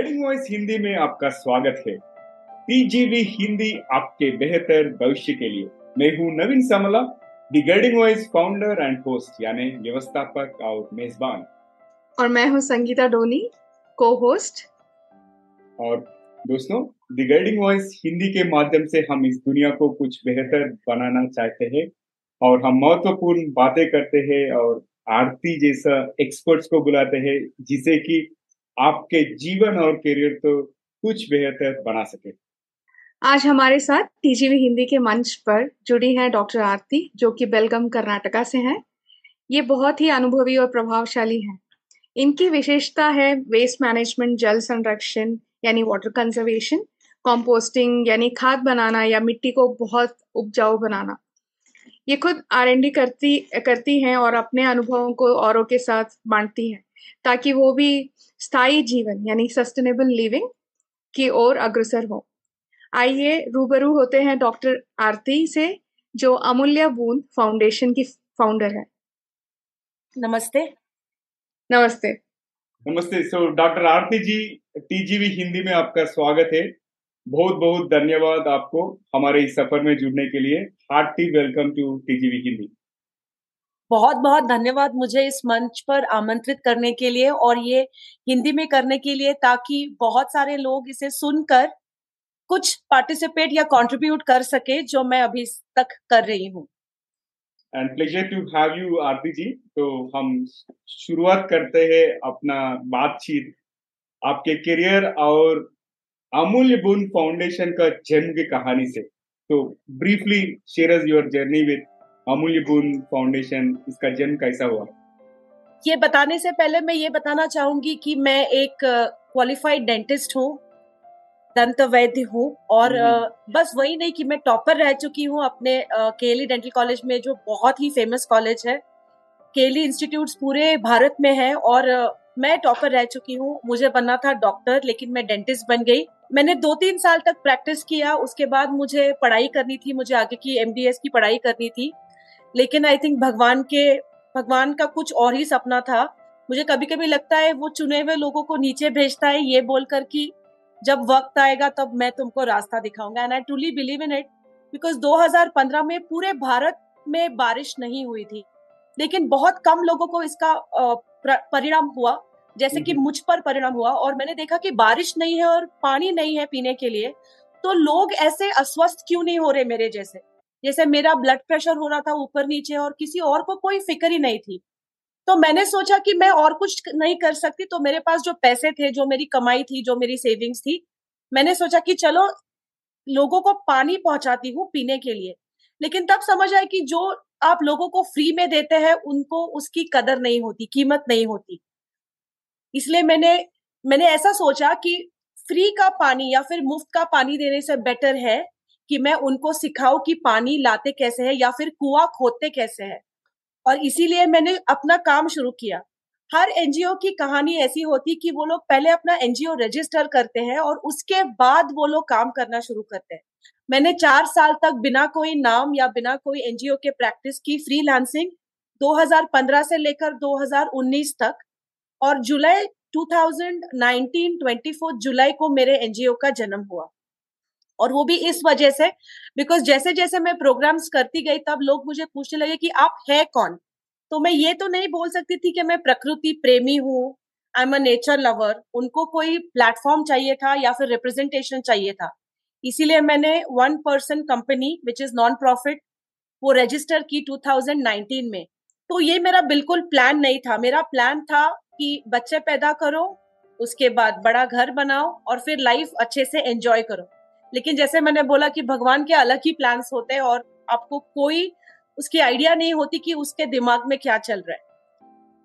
Guiding voice Hindi में आपका स्वागत है। टीजीवी हिंदी आपके बेहतर भविष्य के लिए। मैं हूँ Naveen Samla the guiding voice founder and host यानी व्यवस्थापक और मेजबान। और मैं हूँ संगीता डोनी को होस्ट और दोस्तों दी गाइडिंग वॉइस हिंदी के माध्यम से हम इस दुनिया को कुछ बेहतर बनाना चाहते हैं और हम महत्वपूर्ण बातें करते हैं और आरती जैसा एक्सपर्ट्स को बुलाते हैं जिसे कि आपके जीवन और करियर तो कुछ बेहतर बना सके। आज हमारे साथ टीजीवी हिंदी के मंच पर जुड़ी हैं डॉक्टर आरती, जो कि बेलगम, कर्नाटका से हैं। ये बहुत ही अनुभवी और प्रभावशाली हैं। इनकी विशेषता है वेस्ट मैनेजमेंट जल संरक्षण, यानी वाटर कंजर्वेशन कंपोस्टिंग यानी खाद बनाना या मिट्टी को बहुत उपजाऊ बनाना। ये खुद आर एन डी करती करती हैं और अपने अनुभवों को औरों के साथ बांटती हैं। ताकि वो भी स्थायी जीवन यानी सस्टेनेबल लिविंग की ओर अग्रसर हो। आइए रूबरू होते हैं डॉक्टर आरती से जो अमूल्य बूंद फाउंडेशन की फाउंडर है। नमस्ते। नमस्ते। नमस्ते so doctor Aarti ji TGV Hindi में आपका स्वागत है। बहुत बहुत धन्यवाद आपको हमारे इस सफ़र में जुड़ने के लिए। Hearty welcome to TGV Hindi. बहुत बहुत धन्यवाद मुझे इस मंच पर आमंत्रित करने के लिए और ये हिंदी में करने के लिए ताकि बहुत सारे लोग इसे सुनकर कुछ पार्टिसिपेट या कंट्रीब्यूट कर सके, जो मैं अभी तक कर रही हूँ। And pleasure to have you Aarti ji तो हम शुरुआत करते हैं अपना बातचीत। आपके करियर और अमूल्य बुन फाउंडेशन का जन्म की कहानी से। तो briefly share your journey with Amulya बुन फाउंडेशन इसका जन्म कैसा हुआ? ये बताने से पहले मैं ये बताना चाहूँगी कि मैं एक क्वालिफाइड डेंटिस्ट हूँ दंत वैद्य हूँ और हम्म। बस वही नहीं कि मैं टॉपर रह चुकी हूँ अपने केली डेंटल कॉलेज में जो बहुत ही फ़ेमस कॉलेज है। केली इंस्टीट्यूट पूरे भारत में है और मैं टॉपर रह चुकी हूँ। मुझे बनना था डॉक्टर लेकिन मैं डेंटिस्ट बन गई। मैंने दो तीन साल तक प्रैक्टिस किया उसके बाद मुझे पढ़ाई करनी थी मुझे आगे की एमडीएस की पढ़ाई करनी थी। लेकिन आई थिंक भगवान के भगवान का कुछ और ही सपना था। मुझे कभी कभी लगता है वो चुने हुए लोगों को नीचे भेजता है ये बोलकर कि जब वक्त आएगा तब मैं तुमको रास्ता दिखाऊँगा। And I truly believe in it because 2015 में पूरे भारत में बारिश नहीं हुई थी। लेकिन बहुत कम लोगों को इसका परिणाम हुआ। जैसे कि मुझ पर परिणाम हुआ और मैंने देखा कि बारिश नहीं है और पानी नहीं है पीने के लिए। तो लोग ऐसे अस्वस्थ क्यों नहीं हो रहे मेरे जैसे? जैसे मेरा ब्लड प्रेशर हो रहा था ऊपर नीचे और किसी और को कोई फ़िक्र ही नहीं थी। तो मैंने सोचा कि मैं और कुछ नहीं कर सकती तो मेरे पास जो पैसे थे, जो मेरी कमाई थी, जो मेरी सेविंग्स थी, मैंने सोचा कि चलो लोगों को पानी पहुंचाती हूँ पीने के लिए। लेकिन तब समझ आए कि जो आप लोगों को फ्री में देते हैं, उनको उसकी कदर नहीं होती, कीमत नहीं होती। इसलिए मैंने मैंने ऐसा सोचा कि फ्री का पानी या फिर मुफ़्त का पानी देने से बेटर है कि मैं उनको सिखाऊं कि पानी लाते कैसे है या फिर कुआ खोदते कैसे है। और इसीलिए मैंने अपना काम शुरू किया। हर एनजीओ की कहानी ऐसी होती कि वो लोग पहले अपना एनजीओ रजिस्टर करते हैं और उसके बाद वो लोग काम करना शुरू करते हैं। मैंने चार साल तक बिना कोई नाम या बिना कोई एनजीओ के प्रैक्टिस की फ्री लांसिंग 2015 से लेकर 2019 तक और जुलाई 2019 24 जुलाई को मेरे एनजीओ का जन्म हुआ। और वो भी इस वजह से। बिकॉज़ जैसे जैसे मैं प्रोग्राम्स करती गई, तब लोग मुझे पूछने लगे कि आप है कौन? तो मैं ये तो नहीं बोल सकती थी कि मैं प्रकृति प्रेमी हूँ I am a nature lover उनको कोई प्लेटफॉर्म चाहिए था या फिर रिप्रेजेंटेशन चाहिए था। इसीलिए मैंने one person company which is non profit वो रजिस्टर की 2019 में। तो ये मेरा बिल्कुल प्लान नहीं था। मेरा प्लान था कि बच्चे पैदा करो, उसके बाद बड़ा घर बनाओ और फिर लाइफ अच्छे से एंजॉय करो। लेकिन जैसे मैंने बोला कि भगवान के अलग ही प्लान्स होते हैं और आपको कोई उसकी आइडिया नहीं होती कि उसके दिमाग में क्या चल रहा है।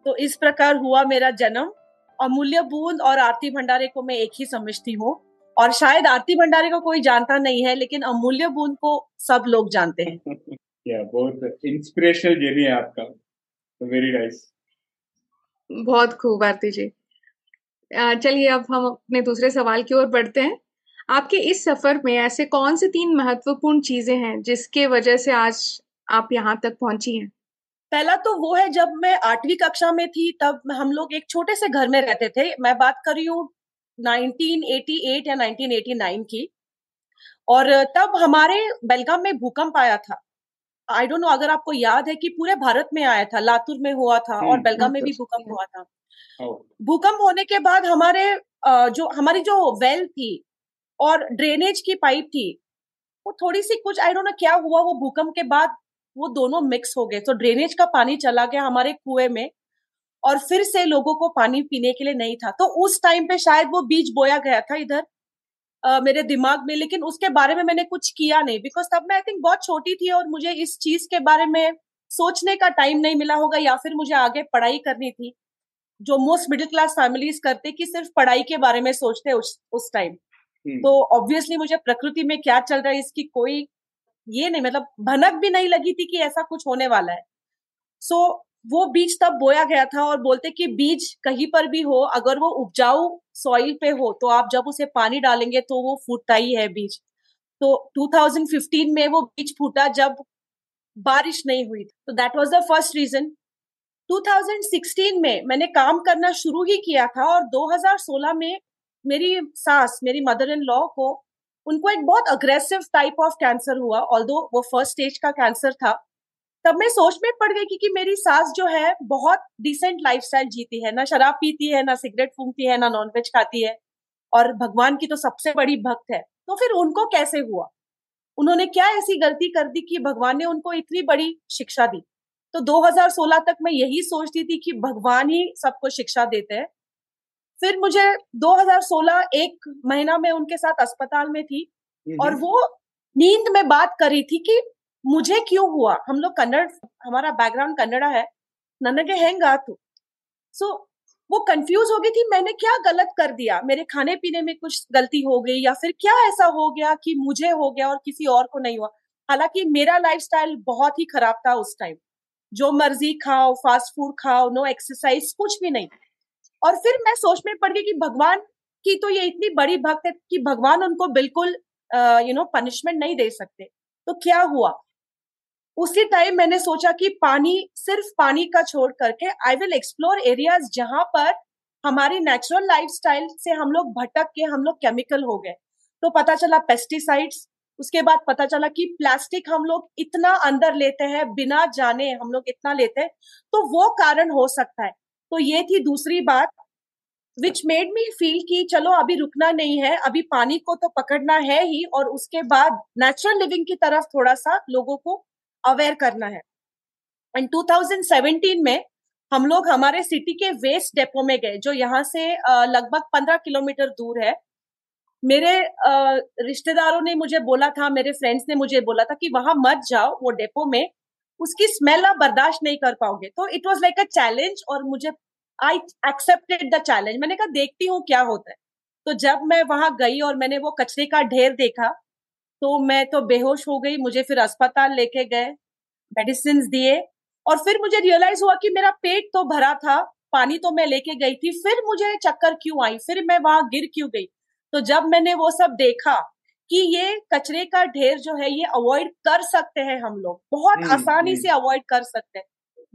तो इस प्रकार हुआ मेरा जन्म। अमूल्य बूंद और आरती भंडारे को मैं एक ही समझती हूँ और शायद आरती भंडारे को कोई जानता नहीं है लेकिन अमूल्य बूंद को सब लोग जानते हैं। या बहुत इंस्पिरेशनल जर्नी है आपका। वेरी नाइस बहुत खूब आरती जी। चलिए अब हम अपने दूसरे सवाल की ओर बढ़ते हैं। आपके इस सफ़र में ऐसे कौन से तीन महत्वपूर्ण चीज़ें हैं जिसके वजह से आज आप यहाँ तक पहुँची हैं? पहला तो वो है जब मैं आठवीं कक्षा में थी तब हम लोग एक छोटे से घर में रहते थे। मैं बात कर रही हूँ 1988 या 1989 की। और तब हमारे बेलगाम में भूकंप आया था। आई डोंट नो अगर आपको याद है कि पूरे भारत में आया था लातूर में हुआ था और बेलगाम में भी भूकंप हुआ था। भूकंप होने के बाद हमारे जो हमारी जो वेल थी और ड्रेनेज की पाइप थी वो थोड़ी सी कुछ आई डोंट नो क्या हुआ वो भूकंप के बाद वो दोनों मिक्स हो गए तो ड्रेनेज का पानी चला गया हमारे कुएँ में और फिर से लोगों को पानी पीने के लिए नहीं था तो उस टाइम पे शायद वो बीज बोया गया था इधर uh, मेरे दिमाग में लेकिन उसके बारे में मैंने कुछ किया नहीं बिकॉज़ तब मैं आई थिंक बहुत छोटी थी और मुझे इस चीज़ के बारे में सोचने का टाइम नहीं मिला होगा या फिर मुझे आगे पढ़ाई करनी थी जो मोस्ट मिडिल क्लास फैमिलीज़ करते कि सिर्फ़ पढ़ाई के बारे में सोचते उस उस टाइम। तो ऑब्वियसली मुझे प्रकृति में क्या चल रहा है इसकी कोई ये नहीं मतलब भनक भी नहीं लगी थी कि ऐसा कुछ होने वाला है। सो so, वो बीज तब बोया गया था और बोलते कि बीज कहीं पर भी हो अगर वो उपजाऊ सॉइल पे हो तो आप जब उसे पानी डालेंगे तो वो फूटता ही है बीज। तो 2015 में वो बीज फूटा जब बारिश नहीं हुई तो that was the first reason 2016 में मैंने काम करना शुरू ही किया था और 2016 में मेरी सास मेरी मदर इन लॉ को उनको एक बहुत अग्रेसिव टाइप ऑफ़ कैंसर हुआ ऑल वो फ़र्स्ट स्टेज का कैंसर था। तब मैं सोच में पड़ गई कि, कि मेरी सास जो है बहुत डिसेंट लाइफस्टाइल जीती है ना शराब पीती है ना सिगरेट फूंकती है ना नॉनवेज खाती है और भगवान की तो सबसे बड़ी भक्त है। तो फिर उनको कैसे हुआ? उन्होंने क्या ऐसी गलती कर दी कि भगवान ने उनको इतनी बड़ी शिक्षा दी? तो 2016 तक मैं यही सोचती थी कि भगवान ही सबको शिक्षा देते हैं। फिर मुझे 2016 एक महीना में उनके साथ अस्पताल में थी और वो नींद में बात करी थी कि मुझे क्यों हुआ? हम लोग कन्नड़ हमारा बैकग्राउंड कन्नड़ा है। ननगे हैंगा तो। सो वो कंफ्यूज हो गई थी मैंने क्या गलत कर दिया? मेरे खाने पीने में कुछ गलती हो गई या फिर क्या ऐसा हो गया कि मुझे हो गया और किसी और को नहीं हुआ? हालाँकि मेरा लाइफस्टाइल बहुत ही खराब था उस टाइम जो मर्ज़ी खाओ फास्ट फ़ूड खाओ नो एक्सरसाइज कुछ भी नहीं। और फिर मैं सोच में पड़ गई कि भगवान की तो ये इतनी बड़ी भक्त है कि भगवान उनको बिल्कुल यू नो पनिशमेंट नहीं दे सकते। तो क्या हुआ? उसी टाइम मैंने सोचा कि पानी, सिर्फ़ पानी का छोड़ करके आई विल एक्सप्लोर एरियाज़ जहाँ पर हमारी नेचुरल लाइफस्टाइल से हम लोग भटक के हम लोग केमिकल हो गए। तो पता चला पेस्टिसाइड्स उसके बाद पता चला कि प्लास्टिक हम लोग इतना अंदर लेते हैं, बिना जाने हम लोग इतना लेते हैं तो वो कारण हो सकता है। तो ये थी दूसरी बात विच मेड मी फील कि चलो अभी रुकना नहीं है, अभी पानी को तो पकड़ना है ही और उसके बाद नेचुरल लिविंग की तरफ़ थोड़ा सा लोगों को अवेयर करना है। एंड 2017 में हम लोग हमारे सिटी के वेस्ट डेपो में गए, जो यहाँ से लगभग पंद्रह किलोमीटर दूर है। मेरे रिश्तेदारों ने मुझे बोला था, मेरे फ्रेंड्स ने मुझे बोला था कि वहाँ मत जाओ वो डेपो में। उसकी स्मेल आप बर्दाश्त नहीं कर पाओगे। तो it was like a challenge और मुझे आई एक्सेप्टेड द चैलेंज मैंने कहा, देखती हूँ क्या होता है। तो जब मैं वहाँ गई और मैंने वो कचरे का ढेर देखा तो मैं तो बेहोश हो गई, मुझे फिर अस्पताल लेके गए मेडिसिन दिए और फिर मुझे रियलाइज़ हुआ कि मेरा पेट तो भरा था, पानी तो मैं लेके गई थी, फिर मुझे चक्कर क्यों आई? फिर मैं वहाँ गिर क्यों गई? तो जब मैंने वो सब देखा कि ये कचरे का ढेर जो है ये अवॉइड कर सकते हैं हम लोग। बहुत हम्म, आसानी हम्म। से अवॉइड कर सकते हैं।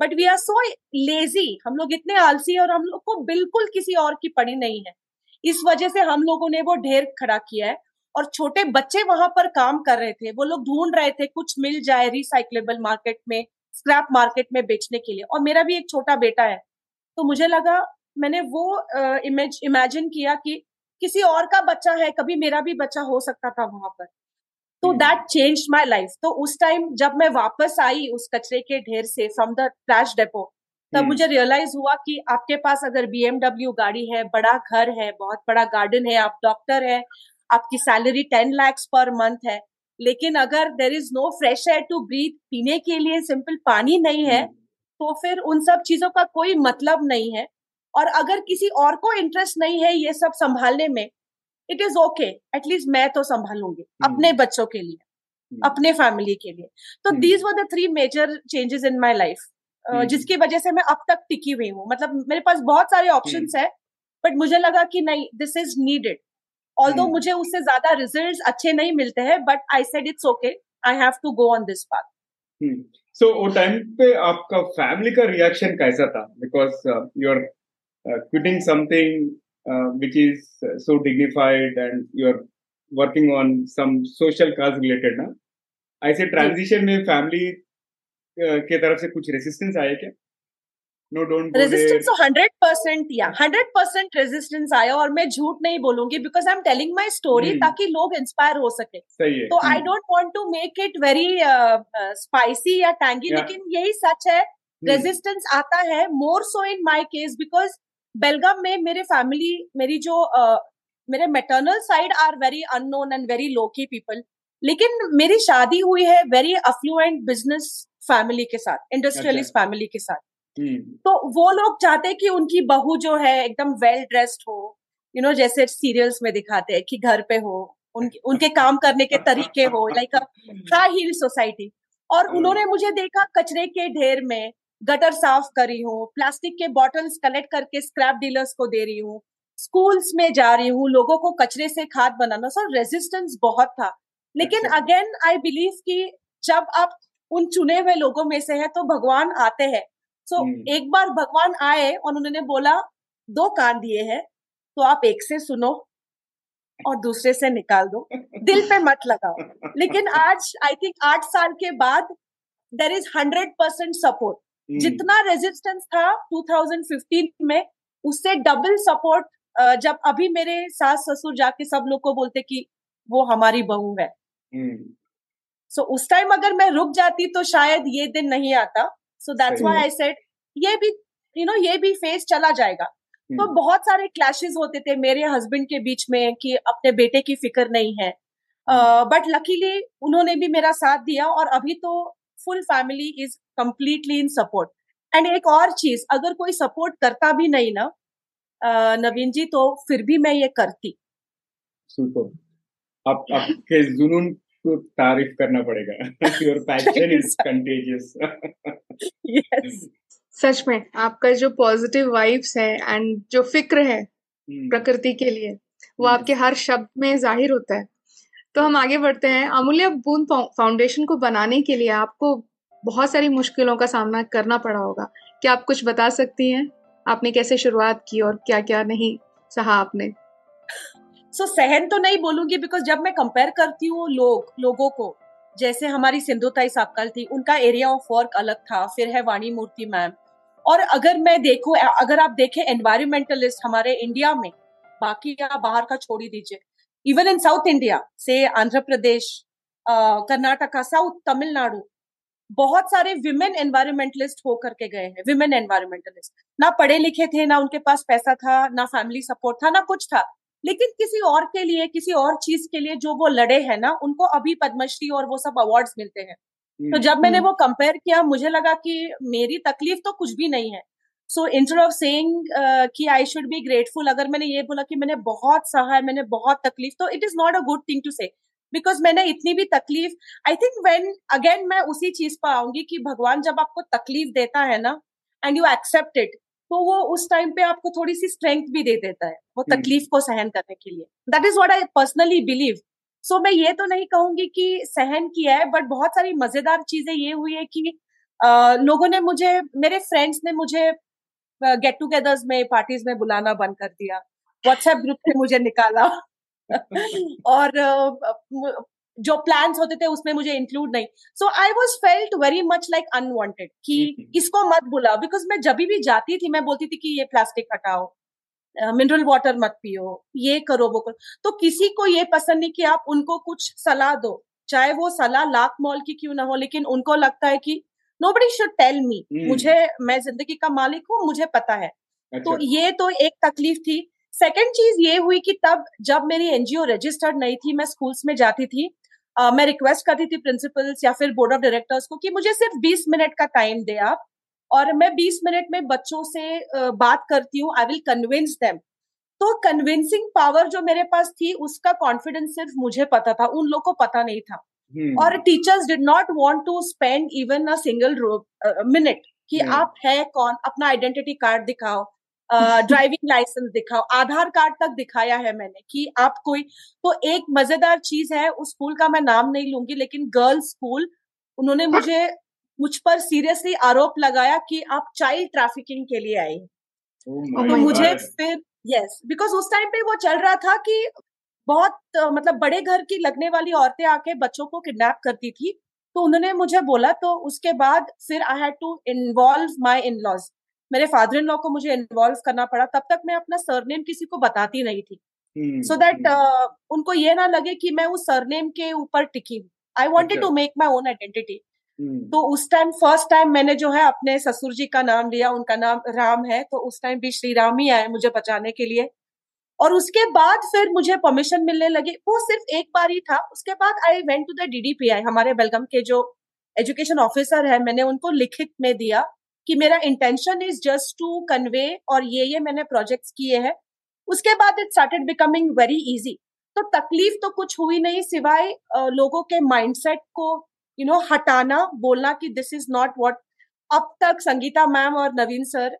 But we are so lazy हम लोग इतने आलसी और हम लोग को बिल्कुल किसी और की पड़ी नहीं है। इस वजह से हम लोगों ने वो ढेर खड़ा किया है और छोटे बच्चे वहाँ पर काम कर रहे थे। वो लोग ढूंढ रहे थे कुछ मिल जाए रिसाइकलेबल मार्केट में स्क्रैप मार्केट में बेचने के लिए। और मेरा भी एक छोटा बेटा है। तो मुझे लगा मैंने वो इमेज इमेजिन किया कि किसी और का बच्चा है कभी मेरा भी बच्चा हो सकता था वहाँ पर तो दैट चेंज माई लाइफ तो उस टाइम जब मैं वापस आई उस कचरे के ढेर से फ्रॉम द ट्रैश डेपो तब hmm. मुझे रियलाइज़ हुआ कि आपके पास अगर बीएमडब्ल्यू गाड़ी है बड़ा घर है बहुत बड़ा गार्डन है आप डॉक्टर है आपकी salary ten lakhs per month है लेकिन अगर there is no fresh air to breathe पीने के लिए सिंपल पानी नहीं है hmm. तो फिर उन सब चीज़ों का कोई मतलब नहीं है और अगर किसी और को इंटरेस्ट नहीं है ये सब संभालने में इट इज़ ओके एटलीस्ट मैं तो संभालूँगी hmm. अपने बच्चों के लिए hmm. अपने फैमिली के लिए। तो these were the three major changes in my life जिसकी वजह से मैं अब तक टिकी हुई हूँ। मतलब मेरे पास बहुत सारे ऑप्शन. है बट मुझे लगा कि नहीं दिस इज़ नीडेड ऑल दो मुझे उससे ज़्यादा रिज़ल्ट अच्छे नहीं मिलते हैं but I said it's okay I have to go on this path so वो टाइम पे आपका फैमिली का रिएक्शन कैसा था? Because you are quitting something uh, which is so dignified and you're working on some social cause related ना ऐसे transition में family के तरफ़ से कुछ रेसिस्टेंस आया क्या नो डोंट रेजिस्टेंस तो हंड्रेड परसेंट या हंड्रेड परसेंट रेजिस्टेंस आया और मैं झूठ नहीं बोलूँगी because I am telling my story ताकि लोग इंस्पायर हो सके। सही है। तो I don't want to make it very spicy या टैंगी लेकिन यही सच है रेजिस्टेंस हम्म। आता है मोर सो इन माई केस बिकॉज़ बेलगाम में मेरे फैमिली मेरी जो uh, मेरे maternal side are very unknown and very low key people लेकिन मेरी शादी हुई है वेरी अफ्लुएंट बिज़नेस फैमिली के साथ इंडस्ट्रियलिस्ट अच्छा। फैमिली के साथ हम्म। तो वो लोग चाहते हैं कि उनकी बहू जो है एकदम वेल ड्रेस्ड हो यू you नो know, जैसे सीरियल्स में दिखाते हैं कि घर पे हो उनके उनके काम करने के तरीके हो लाइक हाई हील सोसाइटी और। उन्होंने मुझे देखा कचरे के ढेर में गटर साफ़ करी हूँ प्लास्टिक के बॉटल्स कलेक्ट करके स्क्रैप डीलर्स को दे रही हूँ। स्कूल्स में जा रही हूँ लोगों को कचरे से खाद बनाना सर रेजिस्टेंस बहुत था। लेकिन अगेन आई बिलीव कि जब आप उन चुने हुए लोगों में से है तो भगवान आते हैं। सो so, हम्म। एक बार भगवान आए और उन्होंने बोला दो कान दिए हैं तो आप एक से सुनो और दूसरे से निकाल दो। दिल पे मत लगाओ। लेकिन आज आई थिंक आठ साल के बाद there is hundred percent support जितना रेजिस्टेंस था 2015 में उससे डबल सपोर्ट जब अभी मेरे सास ससुर जाके सब लोग को बोलते कि वो हमारी बहू है। सो हम्म। so, उस टाइम अगर मैं रुक जाती तो शायद ये दिन नहीं आता। So that's why I said ये भी यू नो ये भी फेस चला जाएगा। तो हम्म। बहुत सारे क्लैशेस होते थे मेरे हस्बैंड के बीच में कि अपने बेटे की फ़िक्र नहीं है। बट uh, लकीली उन्होंने भी मेरा साथ दिया और अभी तो full family is completely in support and एक और चीज़ अगर कोई सपोर्ट करता भी नहीं ना नवीन जी तो फिर भी मैं ये करती। सुपर आप आपके जुनून को तारीफ़ करना पड़ेगा। Your passion is contagious yes सच में आपका जो पॉजिटिव वाइब्स है एंड जो फ़िक्र है hmm. प्रकृति के लिए वो hmm. आपके हर शब्द में ज़ाहिर होता है। तो हम आगे बढ़ते हैं। अमूल्य बूंद फाउंडेशन को बनाने के लिए आपको बहुत सारी मुश्किलों का सामना करना पड़ा होगा। क्या आप कुछ बता सकती हैं? आपने कैसे शुरुआत की और क्या क्या नहीं सहा आपने? सो so, सहन तो नहीं बोलूँगी बिकॉज़ जब मैं कंपेयर करती हूँ लोग लोगों को जैसे हमारी सिंधुताई साकल थी उनका एरिया ऑफ़ वर्क अलग था फिर है वाणी मूर्ति मैम और अगर मैं देखू अगर आप देखें एनवायरमेंटलिस्ट हमारे इंडिया में बाकी क्या बाहर का छोड़ ही दीजिए। इवन इन साउथ इंडिया से आंध्र प्रदेश कर्नाटका साउथ तमिलनाडु बहुत सारे विमेन एनवायरमेंटलिस्ट होकर के गए हैं विमेन एनवायरमेंटलिस्ट ना पढ़े लिखे थे ना उनके पास पैसा था ना फैमिली सपोर्ट था ना कुछ था। लेकिन किसी और के लिए किसी और चीज़ के लिए जो वो लड़े हैं ना उनको अभी पद्मश्री और वो सब अवार्ड्स मिलते हैं। तो हम्म, जब मैंने हम्म। वो कंपेयर किया मुझे लगा कि मेरी तकलीफ़ तो कुछ भी नहीं है। सो इंस्टेड ऑफ़ सेइंग कि आई शुड बी ग्रेटफुल अगर मैंने ये बोला कि मैंने बहुत सहा है मैंने बहुत तकलीफ़ तो it is not a good thing to say because मैंने इतनी भी तकलीफ़ आई थिंक वेन अगेन मैं उसी चीज़ पर आऊँगी कि भगवान जब आपको तकलीफ़ देता है ना एंड यू एक्सेप्ट इट तो वो उस टाइम पे आपको थोड़ी सी स्ट्रेंथ भी दे देता है वो। तकलीफ़ को सहन करने के लिए that is what I personally believe so मैं ये तो नहीं कहूँगी कि सहन किया है बट बहुत सारी मज़ेदार चीज़ें ये हुई है कि आ, लोगों ने मुझे मेरे फ्रेंड्स ने मुझे गेट टूगेदर्स में पार्टीज़ में बुलाना बंद कर दिया। व्हाट्सएप ग्रुप से मुझे निकाला। और जो प्लान्स होते थे उसमें मुझे इंक्लूड नहीं। So I was felt very much like unwanted कि इसको मत बुलाओ। बिकॉज़ मैं जब भी जाती थी मैं बोलती थी कि ये प्लास्टिक हटाओ। मिनरल वाटर मत पियो। ये करो वो करो। तो किसी को ये पसंद नहीं कि आप उनको कुछ सलाह दो। चाहे वो सलाह लाख मॉल की क्यों ना हो लेकिन उनको लगता है कि nobody should tell me मुझे मैं ज़िंदगी का मालिक हूँ मुझे पता है। अच्छा। तो ये तो एक तकलीफ़ थी। सेकेंड चीज़ ये हुई कि तब जब मेरी एनजीओ रजिस्टर्ड नहीं थी मैं स्कूल्स में जाती थी uh, मैं रिक्वेस्ट करती थी प्रिंसिपल्स या फिर बोर्ड ऑफ़ डायरेक्टर्स को कि मुझे सिर्फ़ 20 मिनट का टाइम दे आप और मैं 20 मिनट में बच्चों से बात करती हूँ आई विल कन्विंस देम तो कन्विंसिंग पावर जो मेरे पास थी उसका कॉन्फिडेंस सिर्फ़ मुझे पता था उन लोग को पता नहीं था। Hmm. और teachers did not want to spend even a single minute कि hmm. आप है कौन अपना आइडेंटिटी कार्ड दिखाओ ड्राइविंग लाइसेंस दिखाओ आधार कार्ड तक दिखाया है मैंने कि आप कोई तो एक मज़ेदार चीज़ है उस स्कूल का मैं नाम नहीं लूँगी लेकिन गर्ल्स स्कूल उन्होंने मुझे मुझ पर सीरियसली आरोप लगाया कि आप चाइल्ड ट्रैफिकिंग के लिए आई oh तो मुझे फिर यस बिकॉज़ उस टाइम पे वो चल रहा था कि बहुत मतलब बड़े घर की लगने वाली औरतें आके बच्चों को किडनैप करती थी तो उन्होंने मुझे बोला तो उसके बाद फिर I had to involve my in laws मेरे फादर इन लॉ को मुझे इन्वॉल्व करना पड़ा तब तक मैं अपना सरनेम किसी को बताती नहीं थी। So hmm, so that hmm. uh, उनको ये ना लगे कि मैं उस सरनेम के ऊपर टिकी हूँ। I wanted to make my own identity तो उस टाइम फ़र्स्ट टाइम मैंने जो है अपने ससुर जी का नाम लिया उनका नाम राम है तो उस टाइम भी श्री राम ही आए मुझे बचाने के लिए। और उसके बाद फिर मुझे परमिशन मिलने लगी। वो सिर्फ़ एक बार ही था। उसके बाद I went to the DDPI हमारे बेलगम के जो एजुकेशन ऑफिसर है मैंने उनको लिखित में दिया कि मेरा intention is just to convey और ये ये मैंने प्रोजेक्ट्स किए हैं। उसके बाद it started becoming very easy तो तकलीफ़ तो कुछ हुई नहीं सिवाय लोगों के माइंडसेट को यू you नो know, हटाना बोलना कि दिस इज़ नॉट व्हाट अब तक संगीता मैम और नवीन सर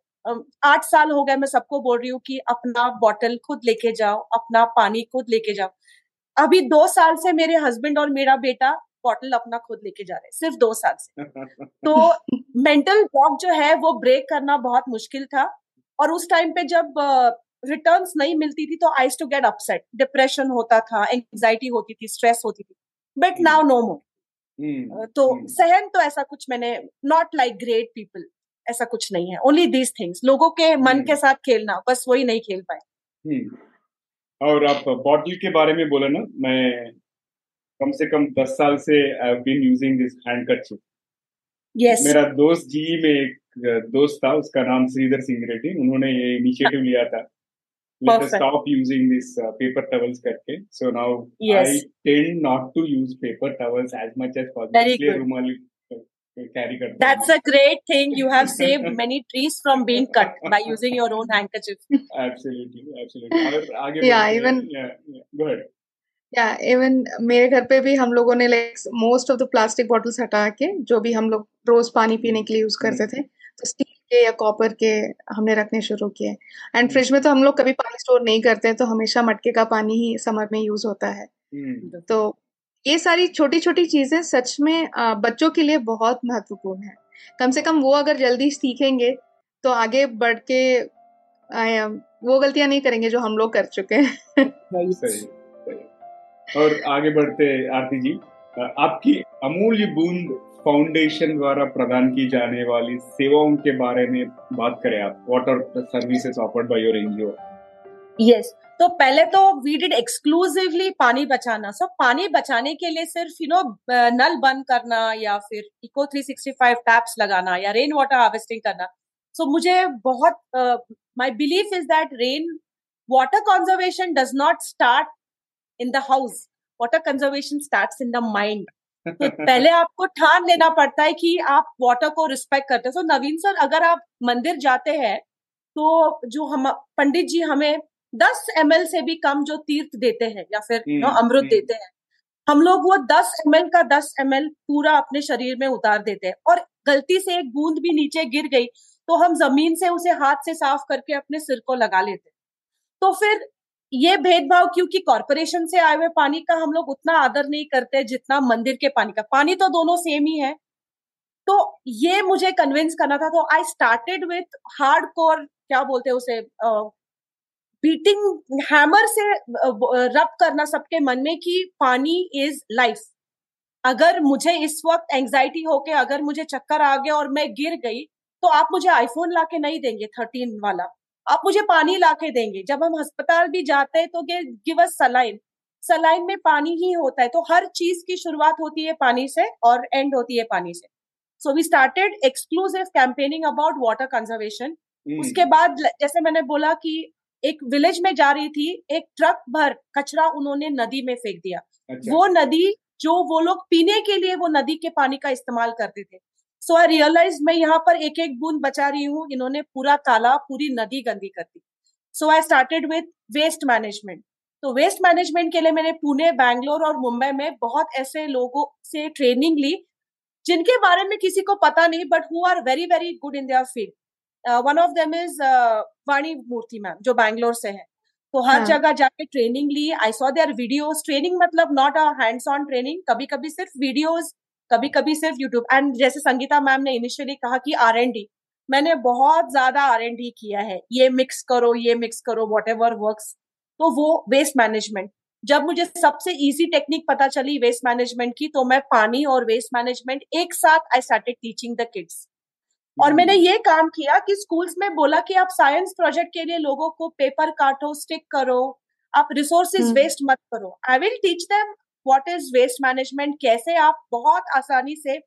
आठ साल हो गए मैं सबको बोल रही हूँ कि अपना बॉटल खुद लेके जाओ अपना पानी खुद लेके जाओ। अभी दो साल से मेरे हस्बैंड और मेरा बेटा बॉटल अपना खुद लेके जा रहे हैं सिर्फ़ दो साल से। तो मेंटल ब्लॉक जो है वो ब्रेक करना बहुत मुश्किल था और उस टाइम पे जब रिटर्न uh, नहीं मिलती थी तो I to get upset depression होता था एंग्जाइटी होती थी स्ट्रेस होती थी। बट नाउ नो मोर तो hmm. सहन तो ऐसा कुछ मैंने नॉट लाइक ग्रेट पीपल ऐसा कुछ नहीं है। ओनली दीज थिंग्स लोगों के मन hmm. के साथ खेलना बस वही नहीं खेल पाए। hmm. और आप बॉटल के बारे में बोले ना मैं कम से कम दस साल से I been using this handkerchief yes. मेरा दोस्त जी में एक दोस्त था उसका नाम श्रीधर सिंह रेड्डी। उन्होंने ये इनिशिएटिव लिया था। Us stop using these uh, करके। So now yes. I tend not to use paper towels as much as possible रुमाल carry That's a great thing. You have saved many trees from being cut by using your own handkerchief. Absolutely, absolutely. आगे yeah, even yeah, yeah, go ahead. या even मेरे घर पे भी हम लोगों ने like most of the plastic bottles हटा के जो भी हम लोग रोज पानी पीने के लिए यूज़ करते थे तो स्टील के या कॉपर के हमने रखने शुरू किए एंड फ्रिज में तो हम लोग कभी पानी स्टोर नहीं करते तो हमेशा मटके का पानी ही समर में यूज़ होता है हम्म। तो ये सारी छोटी छोटी चीज़ें सच में बच्चों के लिए बहुत महत्वपूर्ण है। कम से कम वो अगर जल्दी सीखेंगे तो आगे बढ़ के वो गलतियाँ नहीं करेंगे जो हम लोग कर चुके हैं। और आगे बढ़ते आरती जी। आपकी अमूल्य बूंद फाउंडेशन द्वारा प्रदान की जाने वाली सेवाओं के बारे में बात करें आप। What are services offered by your NGO yes तो पहले तो वी डिड एक्सक्लूसिवली पानी बचाना। सो so, पानी बचाने के लिए सिर्फ़ यू नो नल बंद करना या फिर इको 365 टैप्स लगाना या रेन वाटर हार्वेस्टिंग करना। सो so, मुझे बहुत my belief is that rain water conservation does not start in the house water conservation start in the mind तो पहले आपको ठान लेना पड़ता है कि आप वाटर को रिस्पेक्ट करते हैं। तो नवीन सर अगर आप मंदिर जाते हैं तो जो हम पंडित जी हमें दस एम से भी कम जो तीर्थ देते हैं या फिर हम्म, अमृत हम्म। देते हैं। हम लोग वो दस एम का दस एम पूरा अपने शरीर में उतार देते हैं और गलती से एक बूंद भी नीचे गिर गई तो हम ज़मीन से उसे हाथ से साफ़ करके अपने सिर को लगा लेते तो फिर ये भेदभाव क्योंकि कॉरपोरेशन से आए हुए पानी का हम लोग उतना आदर नहीं करते जितना मंदिर के पानी का। पानी तो दोनों सेम ही है। तो ये मुझे कन्विंस करना था तो I started with hard core क्या बोलते हैं उसे बीटिंग हैमर से रब करना सबके मन में कि पानी इज़ लाइफ अगर मुझे इस वक्त एंजाइटी होके अगर मुझे चक्कर आ गया और मैं गिर गई तो आप मुझे आईफोन लाके नहीं देंगे थर्टीन वाला। आप मुझे पानी ला के देंगे। जब हम अस्पताल भी जाते हैं तो गिव अस सलाइन सलाइन में पानी ही होता है तो हर चीज़ की शुरुआत होती है पानी से और एंड होती है पानी से। So we started exclusive campaigning about water conservation उसके बाद जैसे मैंने बोला कि एक विलेज में जा रही थी एक ट्रक भर कचरा उन्होंने नदी में फेंक दिया। अच्छा। वो नदी जो वो लोग पीने के लिए वो नदी के पानी का इस्तेमाल करते थे। सो आई रियलाइज़ मैं यहाँ पर एक एक बूंद बचा रही हूँ इन्होंने पूरा तालाब पूरी नदी गंदी कर दी। So I started with waste management तो वेस्ट मैनेजमेंट के लिए मैंने पुणे बैंगलोर और मुंबई में बहुत ऐसे लोगों से ट्रेनिंग ली जिनके बारे में किसी को पता नहीं but who are very very good in their field one of them is Vani Murthy ma'am जो बैंगलोर से है। तो हर हाँ. जगह जाके training Lee. I saw their videos training मतलब not a hands on training कभी कभी सिर्फ़ वीडियोस कभी कभी सिर्फ़ यूट्यूब एंड जैसे संगीता मैम ने इनिशियली कहा कि आर एंड डी मैंने बहुत ज़्यादा आर एंड डी किया है। ये मिक्स करो ये मिक्स करो वॉट एवर वर्क तो वो वेस्ट मैनेजमेंट जब मुझे सबसे इजी टेक्निक पता चली वेस्ट मैनेजमेंट की तो मैं पानी और वेस्ट मैनेजमेंट एक साथ I started teaching the kids और मैंने ये काम किया कि स्कूल्स में बोला कि आप साइंस प्रोजेक्ट के लिए लोगों को पेपर काटो स्टिक करो आप रिसोर्सेज वेस्ट मत करो। I will teach them what is waste management कैसे आप बहुत आसानी से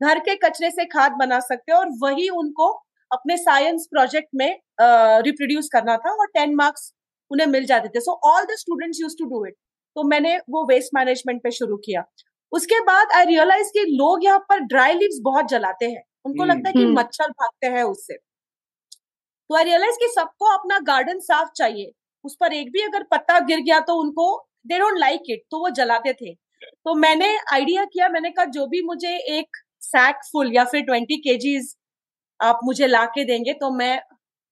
घर के कचरे से खाद बना सकते हो और वही उनको अपने साइंस प्रोजेक्ट में रिप्रोड्यूस uh, करना था और टेन मार्क्स उन्हें मिल जाते थे। So all the students use to do it तो मैंने वो वेस्ट मैनेजमेंट पे शुरू किया। उसके बाद आई रियलाइज़ कि लोग यहाँ पर ड्राई लीव्स बहुत जलाते हैं। उनको हम्म। लगता है कि मच्छर भागते हैं उससे। तो आई रियलाइज़ कि सबको अपना गार्डन साफ़ चाहिए। उस पर एक भी अगर पत्ता गिर गया तो उनको दे डोंट लाइक इट तो वो जलाते थे। तो मैंने आइडिया किया मैंने कहा जो भी मुझे एक सैक फुल या फिर ट्वेंटी केजीज आप मुझे ला के देंगे तो मैं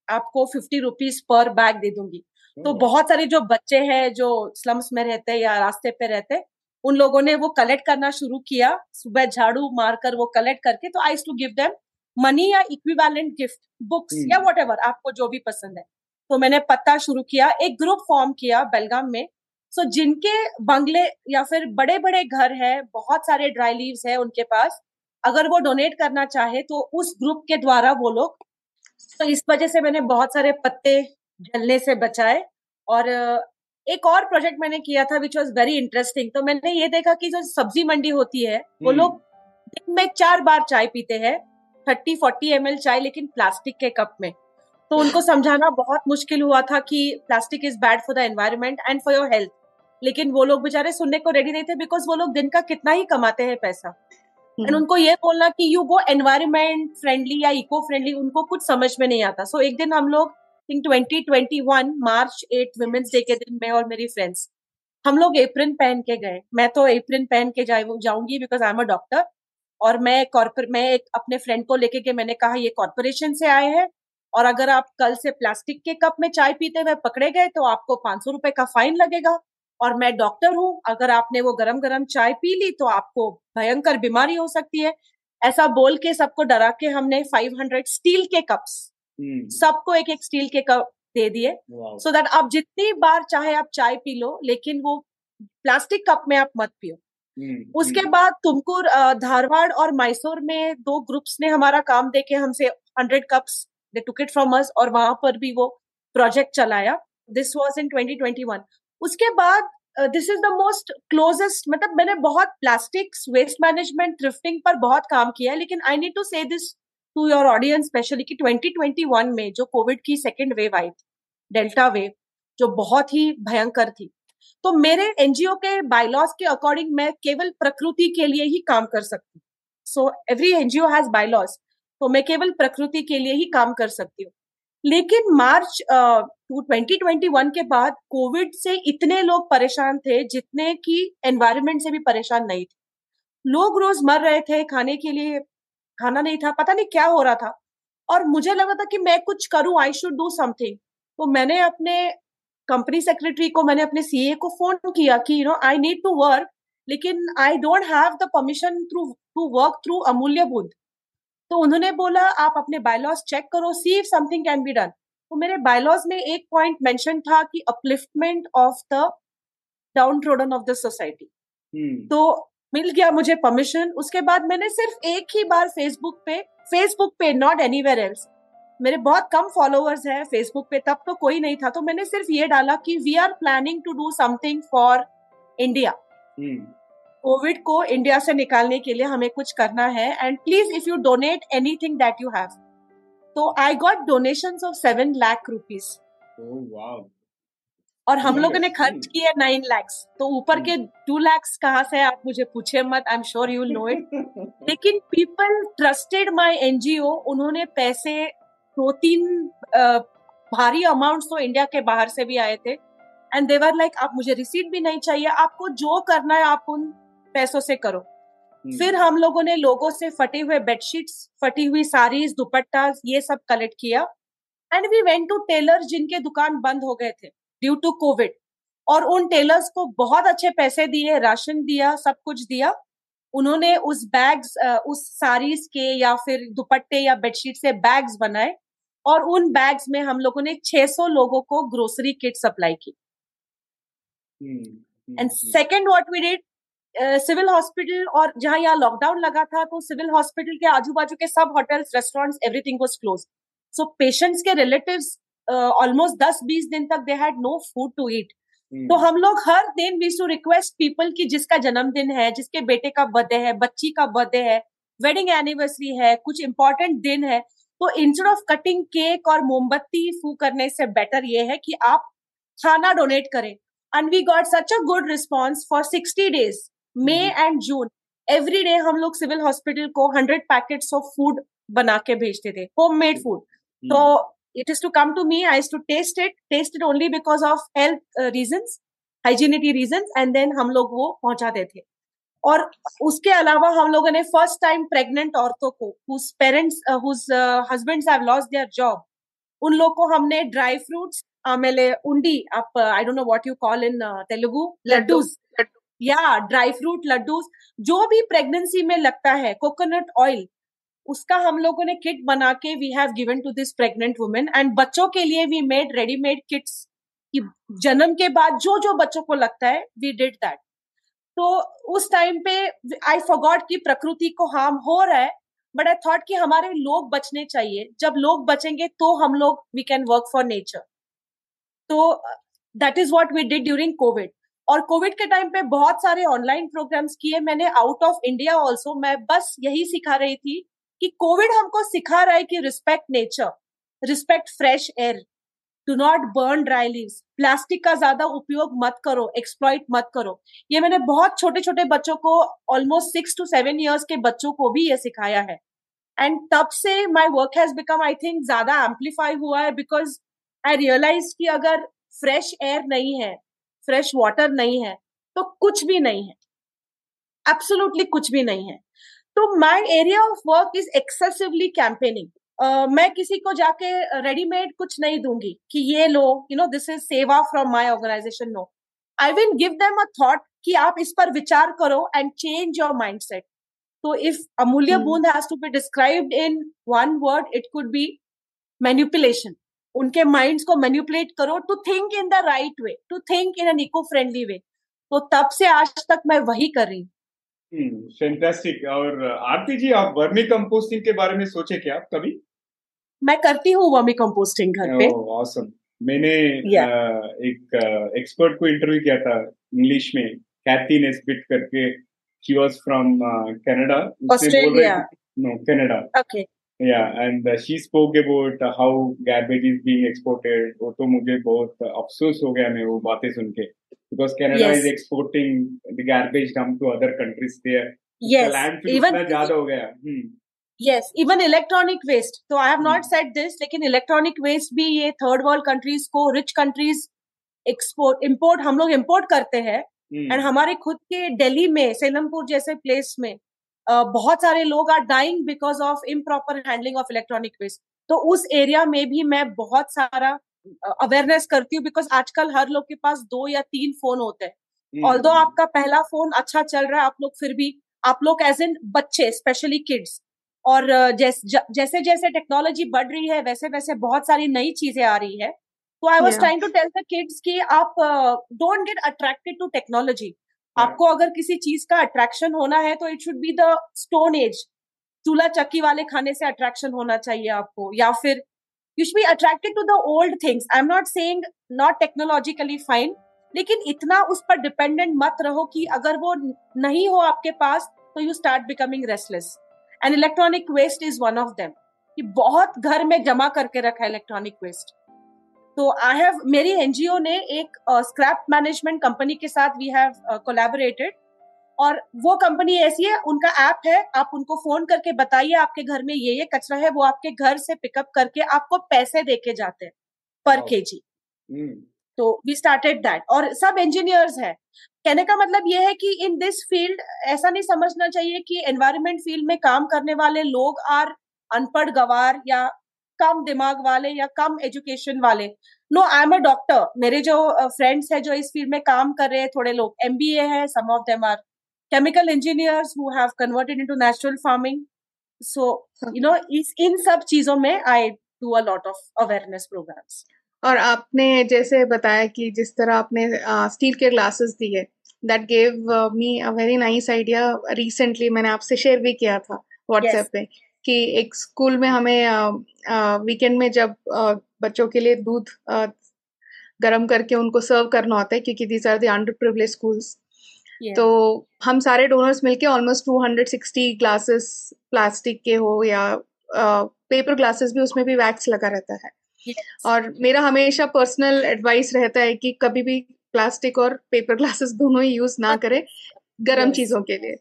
आपको फिफ्टी रुपीज़ पर बैग दे दूँगी। तो बहुत सारे जो बच्चे हैं जो स्लम्स में रहते हैं या रास्ते पे रहते हैं उन लोगों ने वो कलेक्ट करना शुरू किया। सुबह झाड़ू मारकर वो कलेक्ट करके तो I to give them money या इक्विवेलेंट गिफ्ट बुक्स या वट आपको जो भी पसंद है। तो मैंने पत्ता शुरू किया एक ग्रुप फॉर्म किया बेलगाम में। सो so, जिनके बंगले या फिर बड़े बड़े घर है बहुत सारे ड्राई लीव्स है उनके पास अगर वो डोनेट करना चाहे तो उस ग्रुप के द्वारा वो लोग तो इस वजह से मैंने बहुत सारे पत्ते जलने से बचाए और एक और प्रोजेक्ट मैंने किया था विच वॉज़ वेरी इंटरेस्टिंग तो मैंने ये देखा कि जो सब्ज़ी मंडी होती है वो हम्म। लोग दिन में चार बार चाय पीते हैं थर्टी फोर्टी एम चाय लेकिन प्लास्टिक के कप में। तो उनको समझाना बहुत मुश्किल हुआ था कि plastic is bad for the environment and for your health लेकिन वो लोग बेचारे सुनने को रेडी नहीं थे बिकॉज़ वो लोग दिन का कितना ही कमाते हैं पैसा। एंड हम्म। उनको ये बोलना कि यू गो एनवायरमेंट फ्रेंडली या इको फ्रेंडली उनको कुछ समझ में नहीं आता। सो so, एक दिन हम लोग थिंक 2021 मार्च 8 वुमेन्स डे के दिन मैं और मेरी फ्रेंड्स हम लोग एप्रिन पहन के गए। मैं तो एप्रिन पहन के जाऊँगी because I am a doctor और मैं कॉर्पोर मैं एक अपने फ्रेंड को लेके के मैंने कहा, ये कॉर्पोरेशन से आए हैं और अगर आप कल से प्लास्टिक के कप में चाय पीते हुए पकड़े गए तो आपको पाँच सौ रुपए का फाइन लगेगा और मैं डॉक्टर हूँ। अगर आपने वो गरम गरम चाय पी ली तो आपको भयंकर बीमारी हो सकती है। ऐसा बोल के सबको डरा के हमने 500 स्टील के कप्स। सबको एक एक स्टील के कप दे दिए। सो दैट आप जितनी बार चाहे आप चाय पी लो लेकिन वो प्लास्टिक कप में आप मत पियो। हम्म, उसके हम्म। बाद तुमकुर धारवाड़ और मैसूर में दो ग्रुप्स ने हमारा काम देके हमसे hundred cups they took it from us और वहाँ पर भी वो प्रोजेक्ट चलाया। दिस वाज इन 2021 उसके बाद this is the most closest मतलब मैंने बहुत प्लास्टिक्स वेस्ट मैनेजमेंट थ्रिफ्टिंग पर बहुत काम किया है लेकिन I need to say this to your audience specially कि 2021 में जो कोविड की सेकेंड वेव आई थी डेल्टा वेव जो बहुत ही भयंकर थी। तो मेरे एनजीओ के बायलॉज के अकॉर्डिंग मैं केवल प्रकृति के लिए ही काम कर सकती हूँ। So every NGO has bylaws तो मैं केवल प्रकृति के लिए ही काम कर सकती हूँ। लेकिन मार्च ट्वेंटी ट्वेंटी वन के बाद कोविड से इतने लोग परेशान थे, जितने की एनवायरमेंट से भी परेशान नहीं थे। लोग रोज मर रहे थे खाने के लिए खाना नहीं था पता नहीं क्या हो रहा था। और मुझे लगा था कि मैं कुछ करूँ आई शुड डू समथिंग तो मैंने अपने कंपनी सेक्रेटरी को मैंने अपने सीए को फ़ोन किया कि you know I need to work लेकिन I don't have the permission through to work through Amulya Buddh तो उन्होंने बोला आप अपने बायलॉज चेक करो see if something can be done तो मेरे बायलॉज में एक पॉइंट मेंशन था कि upliftment of the downtrodden of the society तो मिल गया मुझे परमिशन उसके बाद मैंने सिर्फ़ एक ही बार फेसबुक पे फेसबुक पे नॉट एनीवेयर एल्स मेरे बहुत कम फॉलोअर्स हैं फेसबुक पे. तब तो कोई नहीं था. तो मैंने सिर्फ़ ये डाला कि we are planning to do something for India Covid को इंडिया से निकालने के लिए हमें कुछ करना है. And please if you donate anything that you have तो I got donation of seven lakh rupees और हम लोगों ने खर्च किया नाइन लैक्स तो ऊपर के टू hmm. लैक्स कहाँ से आप मुझे पूछे मत? I am sure you know it लेकिन पीपल ट्रस्टेड माई एनजीओ उन्होंने पैसे दो तीन भारी अमाउंट तो इंडिया के बाहर से भी आए थे। एंड देवर लाइक आप मुझे रिसीट भी नहीं चाहिए। आपको जो करना है आप उन पैसों से करो. Hmm. फिर हम लोगों ने लोगों से फटे हुए बेडशीट्स फटी हुई साड़ीज दुपट्टा ये सब कलेक्ट किया। And we went to tailor जिनके दुकान बंद हो गए थे। ड्यू टू कोविड और उन टेलर्स को बहुत अच्छे पैसे दिए राशन दिया सब कुछ दिया। उन्होंने उस बैग्स उस साड़ीज के या फिर दुपट्टे या बेडशीट से बैग्स बनाए और उन बैग्स में हम लोगों ने 600 लोगों को ग्रोसरी किट सप्लाई की। And second what we did civil hospital और जहाँ यहाँ लॉकडाउन लगा था तो सिविल हॉस्पिटल के आजू बाजू के सब hotels restaurants everything was close so patients के रिलेटिव्स ऑलमोस्ट दस बीस दिन तक they had no food to eat तो हम लोग हर दिन वी टू रिक्वेस्ट पीपल की जिसका जन्मदिन है जिसके बेटे का बर्थडे है बच्ची का बर्थडे है वेडिंग एनिवर्सरी है कुछ इंपॉर्टेंट दिन है तो इंस्टेड ऑफ़ कटिंग केक और मोमबत्ती फू करने से बेटर ये है कि आप खाना डोनेट करें. And we got such a good response for sixty days May and June every day हम लोग सिविल हॉस्पिटल को हंड्रेड पैकेट्स ऑफ़ फ़ूड बना के भेजते थे होम मेड फ़ूड तो it is to come to me. I used to taste it, taste it only because of health uh, reasons, hygienity reasons, and then हम लोग वो पहुंचाते थे और उसके अलावा हम लोगों ने फ़र्स्ट टाइम प्रेग्नेंट औरतों को whose parents whose husbands have lost their job उन लोग को हमने ड्राई फ्रूट्स आमेले उंडी आप I don't know what you call in Telugu laddoos या ड्राई फ्रूट लड्डूस जो भी प्रेगनेंसी में लगता है कोकोनट ऑयल उसका हम लोगों ने किट बना के we have given to this pregnant women and बच्चों के लिए वी मेड रेडीमेड किट्स कि जन्म के बाद जो जो बच्चों को लगता है वी डिड दैट तो उस टाइम पे आई फॉगॉट कि प्रकृति को हार्म हो रहा है बट आई थॉट कि हमारे लोग बचने चाहिए। जब लोग बचेंगे तो हम लोग we can work for nature तो that is what we did during COVID और कोविड के टाइम पे बहुत सारे ऑनलाइन प्रोग्राम्स किए मैंने आउट ऑफ़ इंडिया ऑल्सो मैं बस यही सिखा रही थी कि कोविड हमको सिखा रहा है कि respect nature respect fresh air do not burn dry leaves plastic का ज़्यादा उपयोग मत करो एक्सप्लॉइट मत करो. ये मैंने बहुत छोटे छोटे बच्चों को almost six to seven years के बच्चों को भी ये सिखाया है. एंड तब से my work has become I think ज़्यादा एम्पलीफाई हुआ है बिकॉज़ आई रियलाइज़ कि अगर फ्रेश एयर नहीं है फ्रेश वाटर नहीं है तो कुछ भी नहीं है. एब्सोल्युटली कुछ भी नहीं है. तो my area of work is excessively campaigning मैं किसी को जाके रेडीमेड कुछ नहीं दूँगी कि ये लो you know this is seva from my organization no I will give them a thought कि आप इस पर विचार करो and change your mind set तो if Amulya Boond has to be described in one word it could be manipulation उनके minds को manipulate करो to think in the right way to think in an eco friendly way तो तब से आज तक मैं वही कर रही हूँ। फैंटास्टिक hmm, और आरती जी आप वर्मी कंपोस्टिंग के बारे में सोचे क्या आप कभी? मैं करती हूँ वर्मी कंपोस्टिंग घर पे। ऑसम मैंने yeah. एक एक्सपर्ट को इंटरव्यू किया था इंग्लिश में कैथी नेस्बिट करके। She was from Canada Australia no Canada okay uh, she spoke about uh, how garbage is being exported. वो तो मुझे बहुत अफसोस हो गया मैं वो बातें सुन के। Because Canada yes. is exporting the garbage dump to other countries there. Yes, the even ज़्यादा हो गया. Hmm. Yes, even electronic waste. So I have hmm. not said this, लेकिन electronic waste भी ये third world countries को rich countries export import हम लोग import करते हैं एंड hmm. हमारे खुद के दिल्ली में सेलमपुर जैसे प्लेस में uh, बहुत सारे लोग are dying because of improper handling of electronic waste तो उस एरिया में भी मैं बहुत सारा अवेयरनेस करती हूँ बिकॉज़ आजकल हर लोग के पास दो या तीन फ़ोन होते हैं। All hmm. आपका पहला फ़ोन अच्छा चल रहा है आप लोग फिर भी आप लोग एज एन बच्चे स्पेशली किड्स और जैस, जैसे जैसे टेक्नोलॉजी बढ़ रही है वैसे वैसे बहुत सारी नई चीज़ें आ रही है। तो I was trying to tell the kids कि आप don't get attracted to technology आपको अगर किसी चीज़ का अट्रैक्शन होना है तो it should be the stone age चूल्हा चक्की वाले खाने से अट्रैक्शन होना चाहिए आपको या फिर you should be attracted to the old things. I'm not saying not technologically fine, लेकिन इतना उस पर डिपेंडेंट मत रहो कि अगर वो नहीं हो आपके पास तो you start becoming restless and electronic waste is one of them कि बहुत घर में जमा करके रखा है इलेक्ट्रॉनिक वेस्ट तो आई हैव मेरी एनजीओ ने एक स्क्रैप मैनेजमेंट कंपनी के साथ वी हैव कोलैबोरेटेड और वो कंपनी ऐसी है उनका ऐप है आप उनको फ़ोन करके बताइए आपके घर में ये ये कचरा है वो आपके घर से पिकअप करके आपको पैसे दे के जाते हैं पर के जी तो वी स्टार्टेड दैट और सब इंजीनियर्स है। कहने का मतलब ये है कि इन दिस फ़ील्ड ऐसा नहीं समझना चाहिए कि एनवायरमेंट फ़ील्ड में काम करने वाले लोग आर अनपढ़ गवार या कम दिमाग वाले या कम एजुकेशन वाले। No I am a doctor मेरे जो फ्रेंड्स है जो इस फ़ील्ड में काम कर रहे हैं थोड़े लोग एमबीए है some of them are chemical engineers who have converted into natural farming. So, you know, is in सब चीज़ों में I do a lot of awareness programs. और आपने जैसे बताया कि जिस तरह आपने स्टील के ग्लासेस दिए that gave me a very nice idea recently मैंने आपसे शेयर भी किया था व्हाट्सएप yes. पे कि एक स्कूल में हमें वीकेंड में जब बच्चों के लिए दूध गर्म करके उनको सर्व करना होता है क्योंकि these are the under privilege schools तो हम सारे डोनर्स मिलके ऑलमोस्ट 260 ग्लासेस प्लास्टिक के हो या पेपर ग्लासेस भी उसमें भी वैक्स लगा रहता है। Yes. और मेरा हमेशा पर्सनल एडवाइस रहता है कि कभी भी प्लास्टिक और पेपर ग्लासेस दोनों ही यूज़ ना करें गर्म yes. चीज़ों के लिए।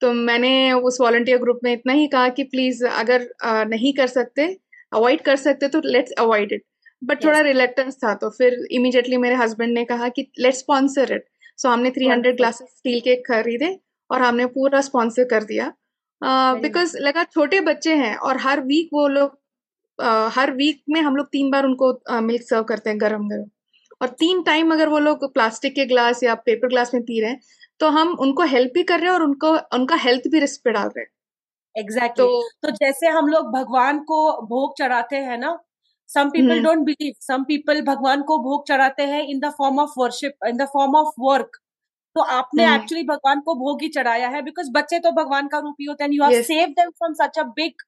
तो मैंने उस वॉल्टियर ग्रुप में इतना ही कहा कि प्लीज़ अगर नहीं कर सकते अवॉइड कर सकते तो लेट्स अवॉइड इट बट थोड़ा रिलेक्टेंस था तो फिर इमीडिएटली मेरे हस्बैंड ने कहा कि let's sponsor it so so, हमने थ्री हंड्रेड ग्लासेस स्टील के खरीदे और हमने पूरा स्पॉन्सर कर दिया। बिकॉज़ uh, लगा छोटे बच्चे हैं और हर वीक वो लोग uh, हर वीक में हम लोग तीन बार उनको मिल्क uh, सर्व करते हैं गरम गरम। और तीन टाइम अगर वो लोग प्लास्टिक के ग्लास या पेपर ग्लास में पी रहे हैं तो हम उनको हेल्प भी कर रहे हैं और उनको उनका हेल्थ भी रिस्क पे डाल रहे हैं। Exactly exactly. तो, तो जैसे हम लोग भगवान को भोग चढ़ाते हैं ना some people don't believe some people भगवान को भोग चढ़ाते हैं in the form of worship in the form of work तो आपने एक्चुअली हम्म। भगवान को भोग ही चढ़ाया है बिकॉज़ बच्चे तो भगवान का रूप ही होते हैं you have save them from such a big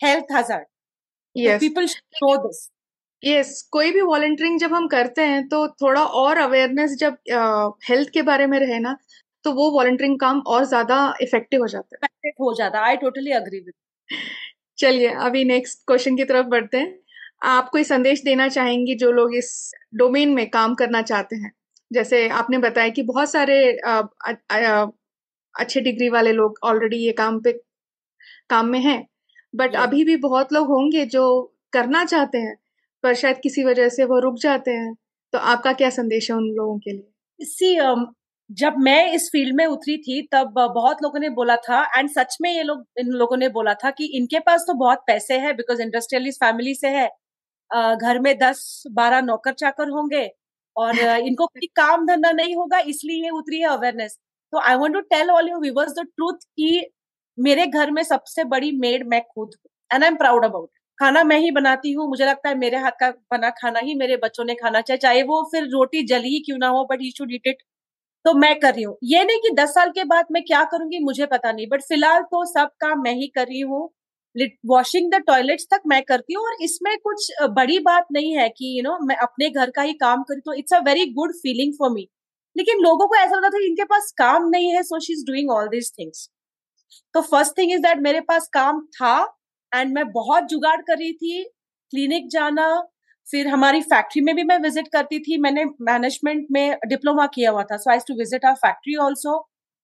health hazard people show this yes कोई भी वॉलंटियरिंग जब हम करते हैं तो थोड़ा और अवेयरनेस जब हेल्थ uh, के बारे में रहे ना तो वो वॉलंटियरिंग काम और ज़्यादा इफ़ेक्टिव हो जाता है। हो जाता है। आई टोटली अग्री विद चलिए अभी नेक्स्ट क्वेश्चन की तरफ़ बढ़ते हैं। आप कोई संदेश देना चाहेंगी जो लोग इस डोमेन में काम करना चाहते हैं? जैसे आपने बताया कि बहुत सारे आ, आ, आ, अच्छे डिग्री वाले लोग ऑलरेडी ये काम पे काम में हैं। बट अभी भी बहुत लोग होंगे जो करना चाहते हैं पर शायद किसी वजह से वो रुक जाते हैं। तो आपका क्या संदेश है उन लोगों के लिए? सी जब मैं इस फ़ील्ड में उतरी थी तब बहुत लोगों ने बोला था एंड सच में ये लोग इन लोगों ने बोला था कि इनके पास तो बहुत पैसे है बिकॉज़ इंडस्ट्रियलिस्ट फैमिली से है। घर में दस बारह नौकर चाकर होंगे और इनको कोई काम धंधा नहीं होगा, इसलिए ये उतरी है अवेयरनेस तो I want to tell all you viewers the truth कि मेरे घर में सबसे बड़ी मेड मैं खुद and I am proud about खाना मैं ही बनाती हूँ, मुझे लगता है मेरे हाथ का बना खाना ही मेरे बच्चों ने खाना चाहिए चाहे वो फिर रोटी जली ही क्यों ना हो but he should eat it तो मैं कर रही हूँ. ये नहीं कि दस साल के बाद मैं क्या करूँगी, मुझे पता नहीं बट फ़िलहाल तो सब काम मैं ही कर रही हूँ वॉशिंग द टॉयलेट्स तक मैं करती हूँ और इसमें कुछ बड़ी बात नहीं है कि यू you नो know, मैं अपने घर का ही काम करी तो it's a very good feeling for me लेकिन लोगों को ऐसा होता था इनके पास काम नहीं है so she is doing all this things तो फ़र्स्ट थिंग इज़ दैट मेरे पास काम था एंड मैं बहुत जुगाड़ कर रही थी क्लिनिक जाना फिर हमारी फैक्ट्री में भी मैं विज़िट करती थी मैंने मैनेजमेंट में डिप्लोमा किया हुआ था so I to visit our factory also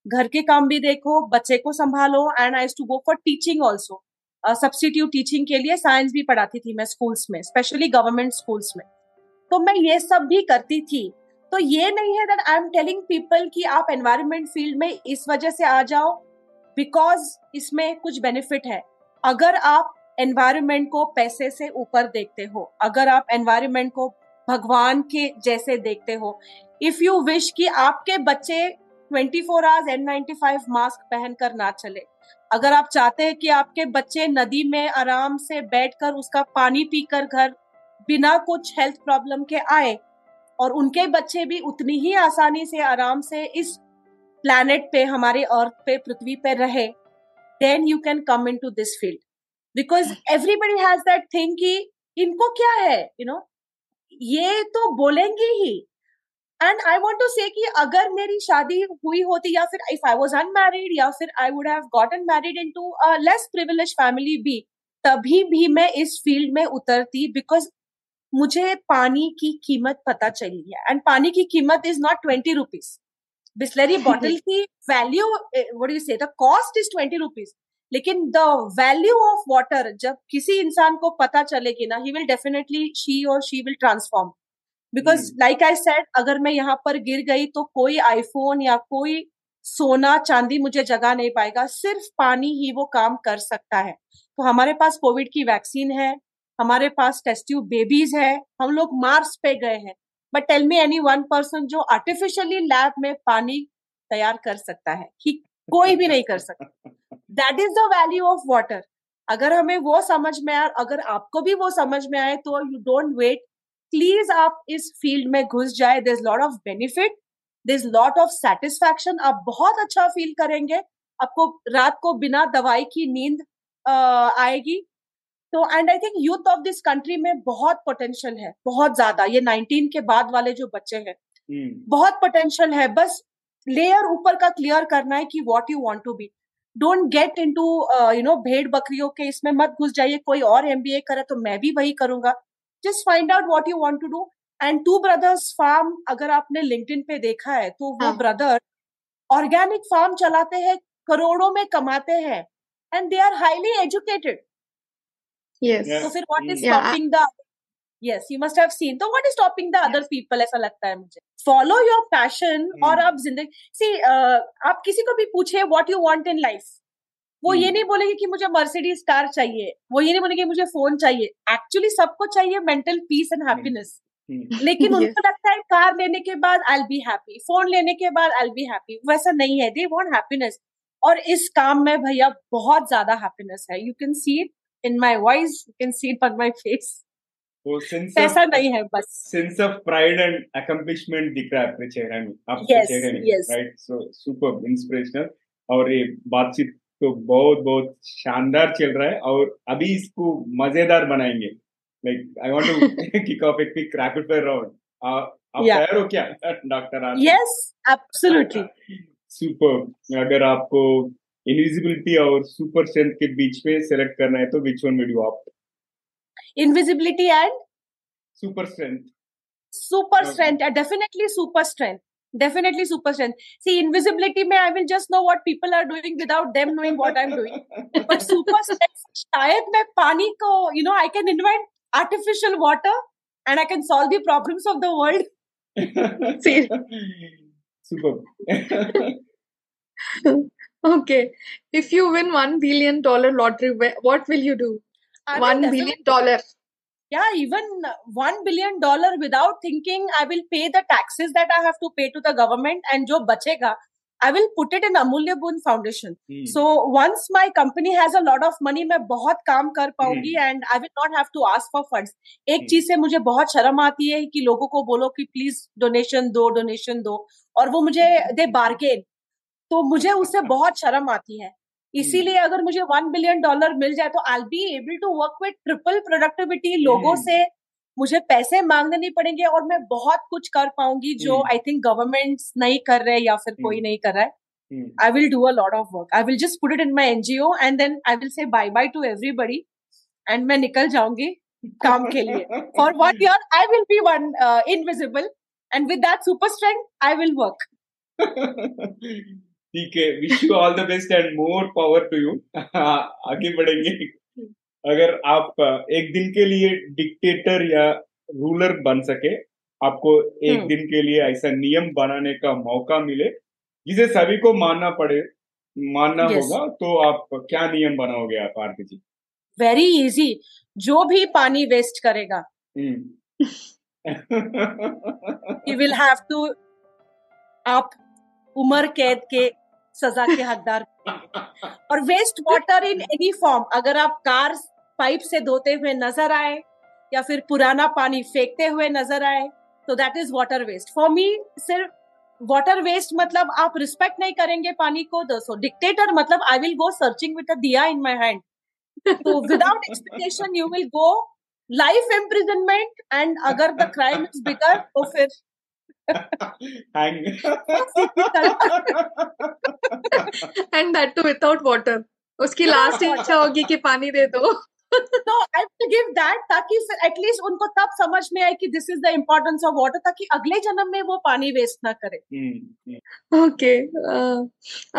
घर के काम भी देखो बच्चे को संभालो and I to go for teaching also substitute teaching के लिए साइंस भी पढ़ाती थी मैं स्कूल्स में स्पेशली गवर्नमेंट स्कूल्स में। तो मैं ये सब भी करती थी। तो ये नहीं है that I am telling people कि आप एनवायरमेंट फ़ील्ड में इस वजह से आ जाओ बिकॉज़ इसमें कुछ बेनिफिट है। अगर आप एनवायरमेंट को पैसे से ऊपर देखते हो, अगर आप एनवायरमेंट को भगवान के जैसे देखते हो इफ़ यू विश कि आपके बच्चे 24 four hours N ninety five mask पहनकर ना चले अगर आप चाहते हैं कि आपके बच्चे नदी में आराम से बैठकर उसका पानी पीकर घर बिना कुछ हेल्थ प्रॉब्लम के आए और उनके बच्चे भी उतनी ही आसानी से आराम से इस प्लैनेट पे, हमारे अर्थ पे, पृथ्वी पे रहे then you can come in to this field because everybody has that thing कि इनको क्या है यू you नो know? ये तो बोलेंगे ही and I want to say कि अगर मेरी शादी हुई होती या फिर इफ़ आई वॉज़ अनमैरिड या फिर I would have gotten married in to less privilege family भी तभी भी मैं इस फ़ील्ड में उतरती बिकॉज़ मुझे पानी की कीमत पता चली है। एंड पानी की कीमत is not twenty rupees Bisleri bottle की value what you say the cost is twenty rupees लेकिन द वैल्यू ऑफ़ वाटर जब किसी इंसान को पता चलेगी ना ही विल डेफिनेटली शी और she will transform because like I said अगर मैं यहाँ पर गिर गई तो कोई आईफोन या कोई सोना चांदी मुझे जगा नहीं पाएगा। सिर्फ़ पानी ही वो काम कर सकता है। तो हमारे पास कोविड की वैक्सीन है हमारे पास टेस्ट ट्यूब बेबीज है हम लोग मार्स पे गए हैं। But tell me any one person जो आर्टिफिशियली लैब में पानी तैयार कर सकता है ही कोई भी नहीं कर सकता। That is the value of water अगर हमें वो समझ में आए अगर आपको भी वो समझ में आए तो यू डोंट वेट प्लीज़ आप इस फ़ील्ड में घुस जाए। This lot of benefit this lot of satisfaction आप बहुत अच्छा फील करेंगे। आपको रात को बिना दवाई की नींद आएगी। तो and I think youth of this country में बहुत पोटेंशियल है। बहुत ज़्यादा। ये 19 के बाद वाले जो बच्चे हैं hmm. बहुत पोटेंशियल है। बस लेयर ऊपर का क्लियर करना है कि what you want to be don't get into you know भेड़ बकरियों के इसमें मत घुस जाइए। कोई और एमबीए करे तो मैं भी वही करूँगा। Just find out what you want to do and two brothers farm अगर आपने लिंक्डइन पे देखा है तो वो ब्रदर ऑर्गेनिक फार्म चलाते हैं करोड़ों में कमाते हैं and they are highly educated तो फिर what is stopping the yes you must have seen तो what is stopping the other people ऐसा लगता है मुझे? फॉलो योर पैशन और आप ज़िंदगी सी uh, आप किसी को भी पूछे what you want in life वो ये hmm. नहीं बोलेंगे कि मुझे मर्सिडीज कार चाहिए वो ये नहीं बोलेंगे मुझे फ़ोन चाहिए। एक्चुअली सबको चाहिए मेंटल पीस एंड हैप्पीनेस लेकिन उनको लगता है कार लेने के बाद आई बी हैप्पी फ़ोन लेने के बाद आई बी हैप्पी वैसा नहीं है। दे वांट हैप्पीनेस और इस काम में भैया बहुत ज़्यादा हैप्पीनेस है। You can see it in my voice you can see it on my face ऐसा नहीं है बस। Sense of pride and accomplishment दिख रहा है अपने चेहरे में आपके चेहरे में राइट सो सुपर इंस्पिरेशनल और ये बातचीत तो बहुत बहुत शानदार चल रहा है और अभी इसको मज़ेदार बनाएँगे। Like I want to kick off a quick rapid fire round आप तैयार हो क्या डॉक्टर यस एब्सोल्युटली सुपर अगर आपको इनविजिबिलिटी और सुपर स्ट्रेंथ के बीच में सेलेक्ट करना है तो which one will you opt invisibility and super strength. Super okay. strength uh, definitely super strength. Definitely super strength. See invisibility may i will just know what people are doing without them knowing what i'm doing. But super strength shayad mein pani ko you know i can invent artificial water and i can solve the problems of the world. See super. Okay. If you win 1 billion dollar lottery what will you do? One billion dollar yeah even one billion dollar without thinking i will pay the taxes that i have to pay to the government and jo bachega I will put it in Amulya Boon Foundation. Hmm. So once my company has a lot of money, मैं बहुत काम कर पाऊँगी and I will not have to ask for funds एक hmm. चीज़ से मुझे बहुत शर्म आती है कि लोगों को बोलो कि प्लीज़ डोनेशन दो डोनेशन दो और वो मुझे दे बार्गेन तो मुझे उससे बहुत शर्म आती है इसीलिए अगर मुझे वन बिलियन डॉलर मिल जाए तो I be able to work with triple productivity लोगों hmm. से। मुझे पैसे मांगने नहीं पड़ेंगे और मैं बहुत कुछ कर पाऊँगी जो आई थिंक गवर्नमेंट नहीं कर रहे या फिर कोई hmm. नहीं कर रहा है। I will do a lot of work I will just put it in my NGO and then I will say bye bye to everybody and मैं निकल जाऊँगी काम के लिए। For one year I will be one invisible and with that super strength I will work ठीक है wish you all the best and more power to you आगे बढ़ेंगे। अगर आप एक दिन के लिए डिक्टेटर या रूलर बन सके आपको एक हम्म। दिन के लिए ऐसा नियम बनाने का मौका मिले जिसे सभी को मानना पड़े मानना yes. होगा तो आप क्या नियम बनाओगे आप आरती जी? वेरी इजी जो भी पानी वेस्ट करेगा। यू विल हैव टू आप उम्र कैद के सजा के हकदार और waste water in any form अगर आप कार पाइप से धोते हुए नज़र आए, या फिर पुराना पानी फेंकते हुए नज़र आए तो that is water waste for me सिर्फ़ वाटर वेस्ट मतलब आप रिस्पेक्ट नहीं करेंगे पानी को दो डिक्टेटर मतलब I will go searching with diya in my hand तो without expectation you will go life imprisonment and अगर द क्राइम इज़ बिगर तो फिर hang. And that too without water. उसकी लास्ट इच्छा होगी कि पानी दे दो। तो आई विल गिव दैट ताकि एटलीस्ट उनको तब समझ में आए कि this is the importance of water ताकि अगले जन्म में वो पानी वेस्ट ना करे। ओके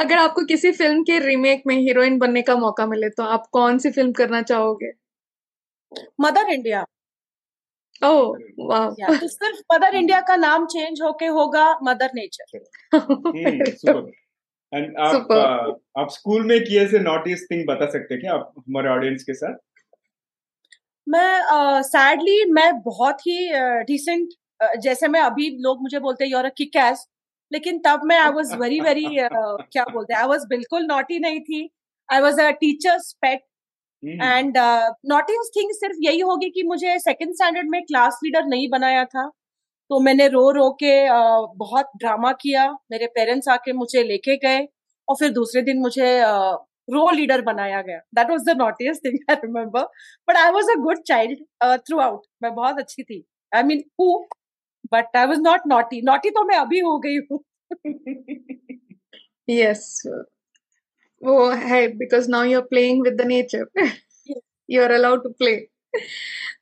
अगर आपको किसी फ़िल्म के रीमेक में हीरोइन बनने का मौका मिले तो आप कौन सी फ़िल्म करना चाहोगे? मदर इंडिया ओह वाह तो सिर्फ़ मदर इंडिया का नाम चेंज होके होगा मदर नेचर एंड आप आप स्कूल में किए से नोटिस थिंग बता सकते हैं क्या आप हमारे ऑडियंस के साथ? मैं सैडली uh, मैं बहुत ही डिसेंट uh, uh, जैसे मैं अभी लोग मुझे बोलते हैं यूर अ किक एस लेकिन तब मैं आई वॉज़ वेरी वेरी क्या बोलते आई वॉज़ बिल्कुल नॉटी नहीं थी. I was a teacher's pet and naughty thing सिर्फ़ यही होगी कि मुझे सेकंड स्टैंडर्ड में क्लास लीडर नहीं बनाया था। तो मैंने रो रो के uh, बहुत ड्रामा किया। मेरे पेरेंट्स आके मुझे लेके गए और फिर दूसरे दिन मुझे रो uh, लीडर बनाया गया। That was the naughtiest thing I remember but I was a good child throughout मैं बहुत अच्छी थी। I mean who but I was not naughty naughty तो मैं अभी हो गई हूँ। यस वो है because now you are playing with the nature you are allowed to play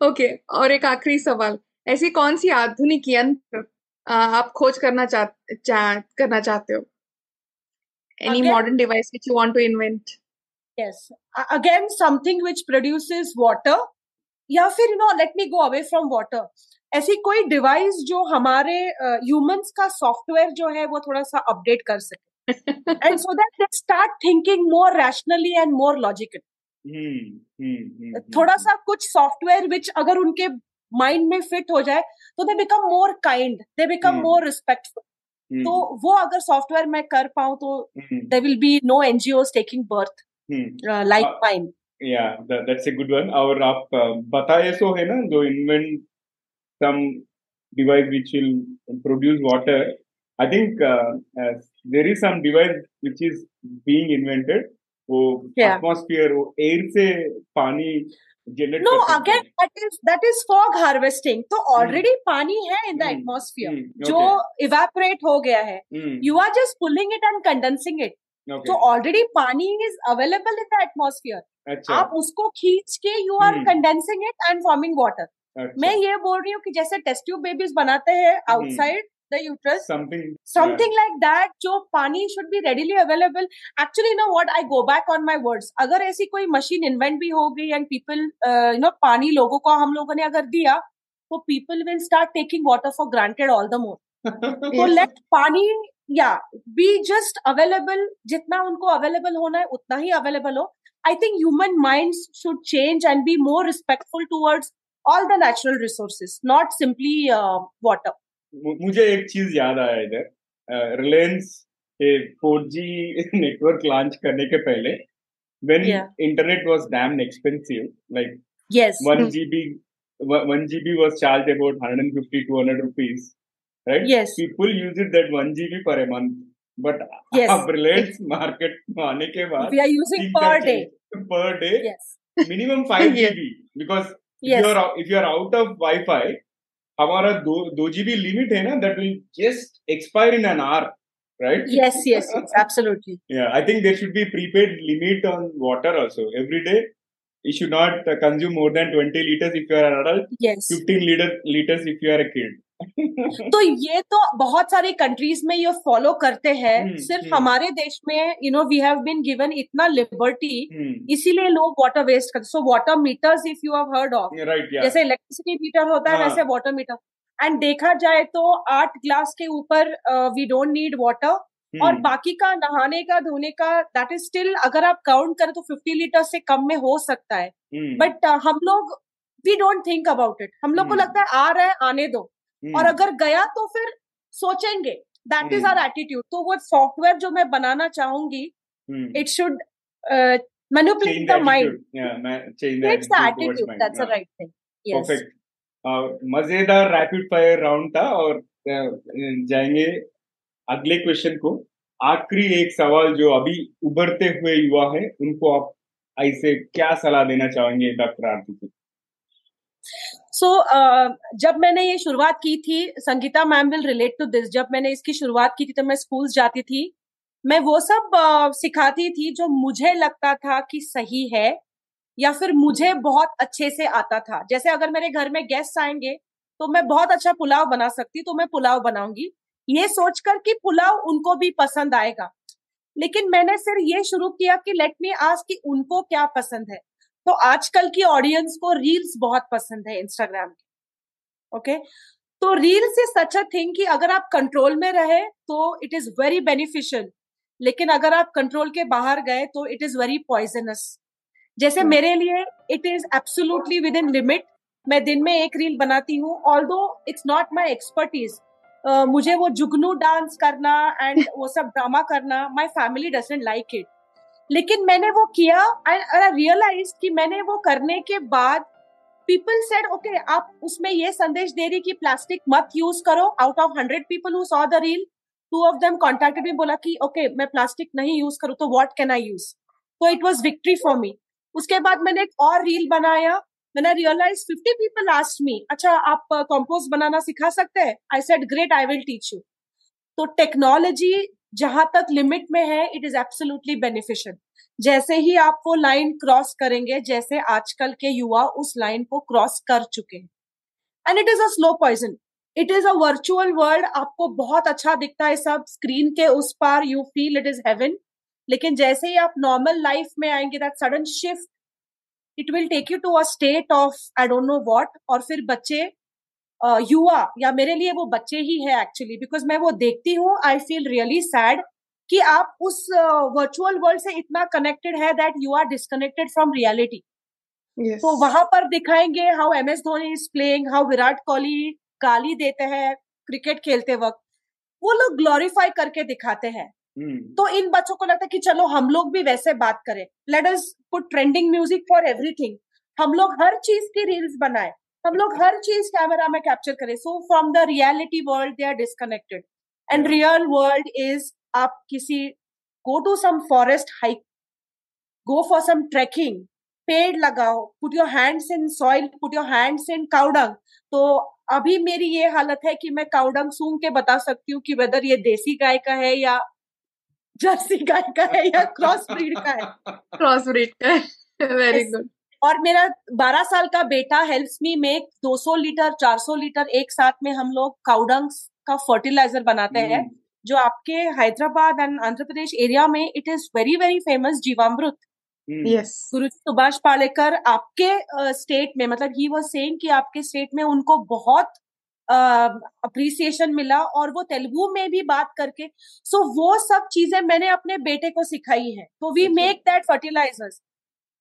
okay और एक आखिरी सवाल. ऐसी कौन सी आधुनिक यंत्र आप खोज करना चाह, चाह करना चाहते हो? Any again, modern device which you want to invent? Yes. Again something which produces water या फिर you know let me go away from water ऐसी कोई डिवाइस जो हमारे ह्यूमंस uh, का सॉफ्टवेयर जो है वो थोड़ा सा अपडेट कर सके। And so that they start thinking more rationally and more logically थोड़ा सा कुछ सॉफ्टवेयर विच अगर उनके माइंड में फिट हो जाए तो they become more kind they become more respectful तो वो अगर सॉफ्टवेयर मैं कर पाऊँ तो there will be no NGO taking birth like mine या दैट्स ए गुड वन और आप बताए सो है ना जो invent some device which will produce water I think there is some device which is being invented वो atmosphere वो air से पानी no again that is that is fog harvesting तो ऑलरेडी hmm. पानी है इन द एटमोस्फियर जो evaporate हो गया है। You are just pulling it and condensing it तो ऑलरेडी पानी is available in the atmosphere आप उसको खींच के you are condensing it and forming water मैं ये बोल रही हूँ कि जैसे टेस्ट ट्यूब बेबीज बनाते हैं outside hmm. The uterus something something yeah. like that जो पानी should be readily available. Actually you know what? I go back on my words. अगर ऐसी कोई मशीन इन्वेंट भी हो गई एंड पीपल यू नो पानी लोगों को हम लोगों ने अगर दिया तो people will start taking water for granted all the more तो लेट पानी या बी जस्ट अवेलेबल जितना उनको अवेलेबल होना है उतना ही अवेलेबल हो. I think human mind should change and be more respectful towards all the natural resources not simply uh, water. मुझे एक चीज़ याद आया इधर। Reliance four G network launch करने के पहले when internet was damn expensive like one G B one G B was charge about hundred and fifty to hundred rupees right people use it that one G B per month but अब Reliance market आने के बाद per day minimum five G B because if you are out of wifi हमारा दो दो GB limit है ना that will just expire in an hour right yes yes yes absolutely yeah i think there should be prepaid limit on water also every day you should not uh, consume more than 20 liters if you are an adult yes 15 liter liters if you are a kid तो ये तो बहुत सारे countries में ये follow करते हैं। hmm, सिर्फ़ hmm. हमारे देश में you know we have been given इतना लिबर्टी hmm. इसीलिए लोग वाटर वेस्ट करते। So water meters if you have heard of जैसे इलेक्ट्रिसिटी मीटर होता है हाँ. वैसे वाटर मीटर एंड देखा जाए तो आठ ग्लास के ऊपर वी डोंट नीड वाटर और बाकी का नहाने का धोने का दैट इज़ स्टिल अगर आप काउंट करें तो फिफ्टी लीटर से कम में हो सकता है। बट uh, हम लोग we don't think about it हम लोग को लगता है आ रहा है आने दो। और अगर गया तो फिर सोचेंगे दैट इज़ आर एटीट्यूड तो वो सॉफ्टवेयर जो मैं बनाना चाहूँगी it should. That's yeah. the right thing. Yes. Perfect. Uh, मज़ेदार रैपिड फायर राउंड था और जाएँगे अगले क्वेश्चन को आखिरी एक सवाल जो अभी उभरते हुए युवा है उनको आप ऐसे क्या सलाह देना चाहेंगे doctor Aarti so so, uh, जब मैंने ये शुरुआत की थी Sangeeta ma'am will relate to this जब मैंने इसकी शुरुआत की थी तो मैं स्कूल जाती थी मैं वो सब uh, सिखाती थी जो मुझे लगता था कि सही है या फिर मुझे बहुत अच्छे से आता था। जैसे अगर मेरे घर में गेस्ट आएँगे तो मैं बहुत अच्छा पुलाव बना सकती तो मैं पुलाव बनाऊँगी। ये सोचकर कि पुलाव उनको भी पसंद आएगा। लेकिन मैंने फिर ये शुरू किया कि लेट मी आज कि उनको क्या पसंद है। तो आजकल की ऑडियंस को रील्स बहुत पसंद है इंस्टाग्राम के ओके तो reels is such a thing कि अगर आप कंट्रोल में रहे तो इट इज़ वेरी बेनिफिशियल लेकिन अगर आप कंट्रोल के बाहर गए तो इट इज़ वेरी पॉइजनस जैसे hmm. मेरे लिए it is absolutely within limit मैं दिन में एक रील बनाती हूँ ऑल दो इट्स नॉट माई एक्सपर्टीज मुझे वो जुगनू डांस करना एंड वो सब ड्रामा करना my family doesn't like it लेकिन मैंने वो किया एंड आई रियलाइज़ कि मैंने वो करने के बाद पीपल सेड ओके आप उसमें ये संदेश दे रही कि प्लास्टिक मत यूज़ करो. Out of hundred people who saw the reel two of them contacted me बोला कि ओके okay, मैं प्लास्टिक नहीं यूज़ करूँ तो व्हाट कैन आई यूज़ तो it was victory for me उसके बाद मैंने एक और रील बनाया। मैंने realise fifty people asked me अच्छा आप कंपोज uh, बनाना सिखा सकते हैं? I said great I will teach you तो टेक्नोलॉजी जहाँ तक लिमिट में है इट इज़ एब्सोल्युटली बेनिफिशियल जैसे ही आप वो लाइन क्रॉस करेंगे, जैसे आजकल के युवा उस लाइन को क्रॉस कर चुके हैं. And it is a slow poison it is a virtual world आपको बहुत अच्छा दिखता है सब स्क्रीन के उस पार. You feel it is heaven लेकिन जैसे ही आप नॉर्मल लाइफ में आएँगे that sudden shift it will take you to a state of I don't know what और फिर बच्चे युवा या मेरे लिए वो बच्चे ही है एक्चुअली बिकॉज़ मैं वो देखती हूँ आई फील रियली सैड कि आप उस वर्चुअल uh, वर्ल्ड से इतना कनेक्टेड है that you are disconnected from reality तो वहाँ पर दिखाएँगे how M S Dhoni is playing how Virat Kohli गाली देते हैं क्रिकेट खेलते वक्त। वो लोग ग्लोरीफाई करके दिखाते हैं। hmm. तो इन बच्चों को लगता है कि चलो हम लोग भी वैसे बात करें। Let us put trending music for everything हम लोग हर चीज़ की रील्स बनाए। हम लोग हर चीज़ कैमरा में कैप्चर करें। So from the reality world they are disconnected and real world is आप किसी go to some forest hike go for some trekking पेड़ लगाओ put your hands in soil put your hands in cow dung तो अभी मेरी ये हालत है कि मैं काउडंग सूंघ के बता सकती हूँ कि वेदर ये देसी गाय का है या जर्सी गाय का है या क्रॉस ब्रीड का है। क्रॉस ब्रीड का है। वेरी गुड और मेरा 12 साल का बेटा helps me make 200 litre 400 litre एक साथ में हम लोग काउडंग का फर्टिलाइज़र बनाते हैं hmm. जो आपके हैदराबाद एंड आंध्र प्रदेश एरिया में it is very very famous Jeevamrut. Yes Guru Subhash Palekar आपके स्टेट uh, में मतलब ही वॉज़ सेइंग कि आपके स्टेट में उनको बहुत अप्रिसिएशन uh, मिला और वो तेलुगु में भी बात करके सो so, वो सब चीज़ें मैंने अपने बेटे को सिखाई है। तो वी मेक दैट फर्टिलाइजर्स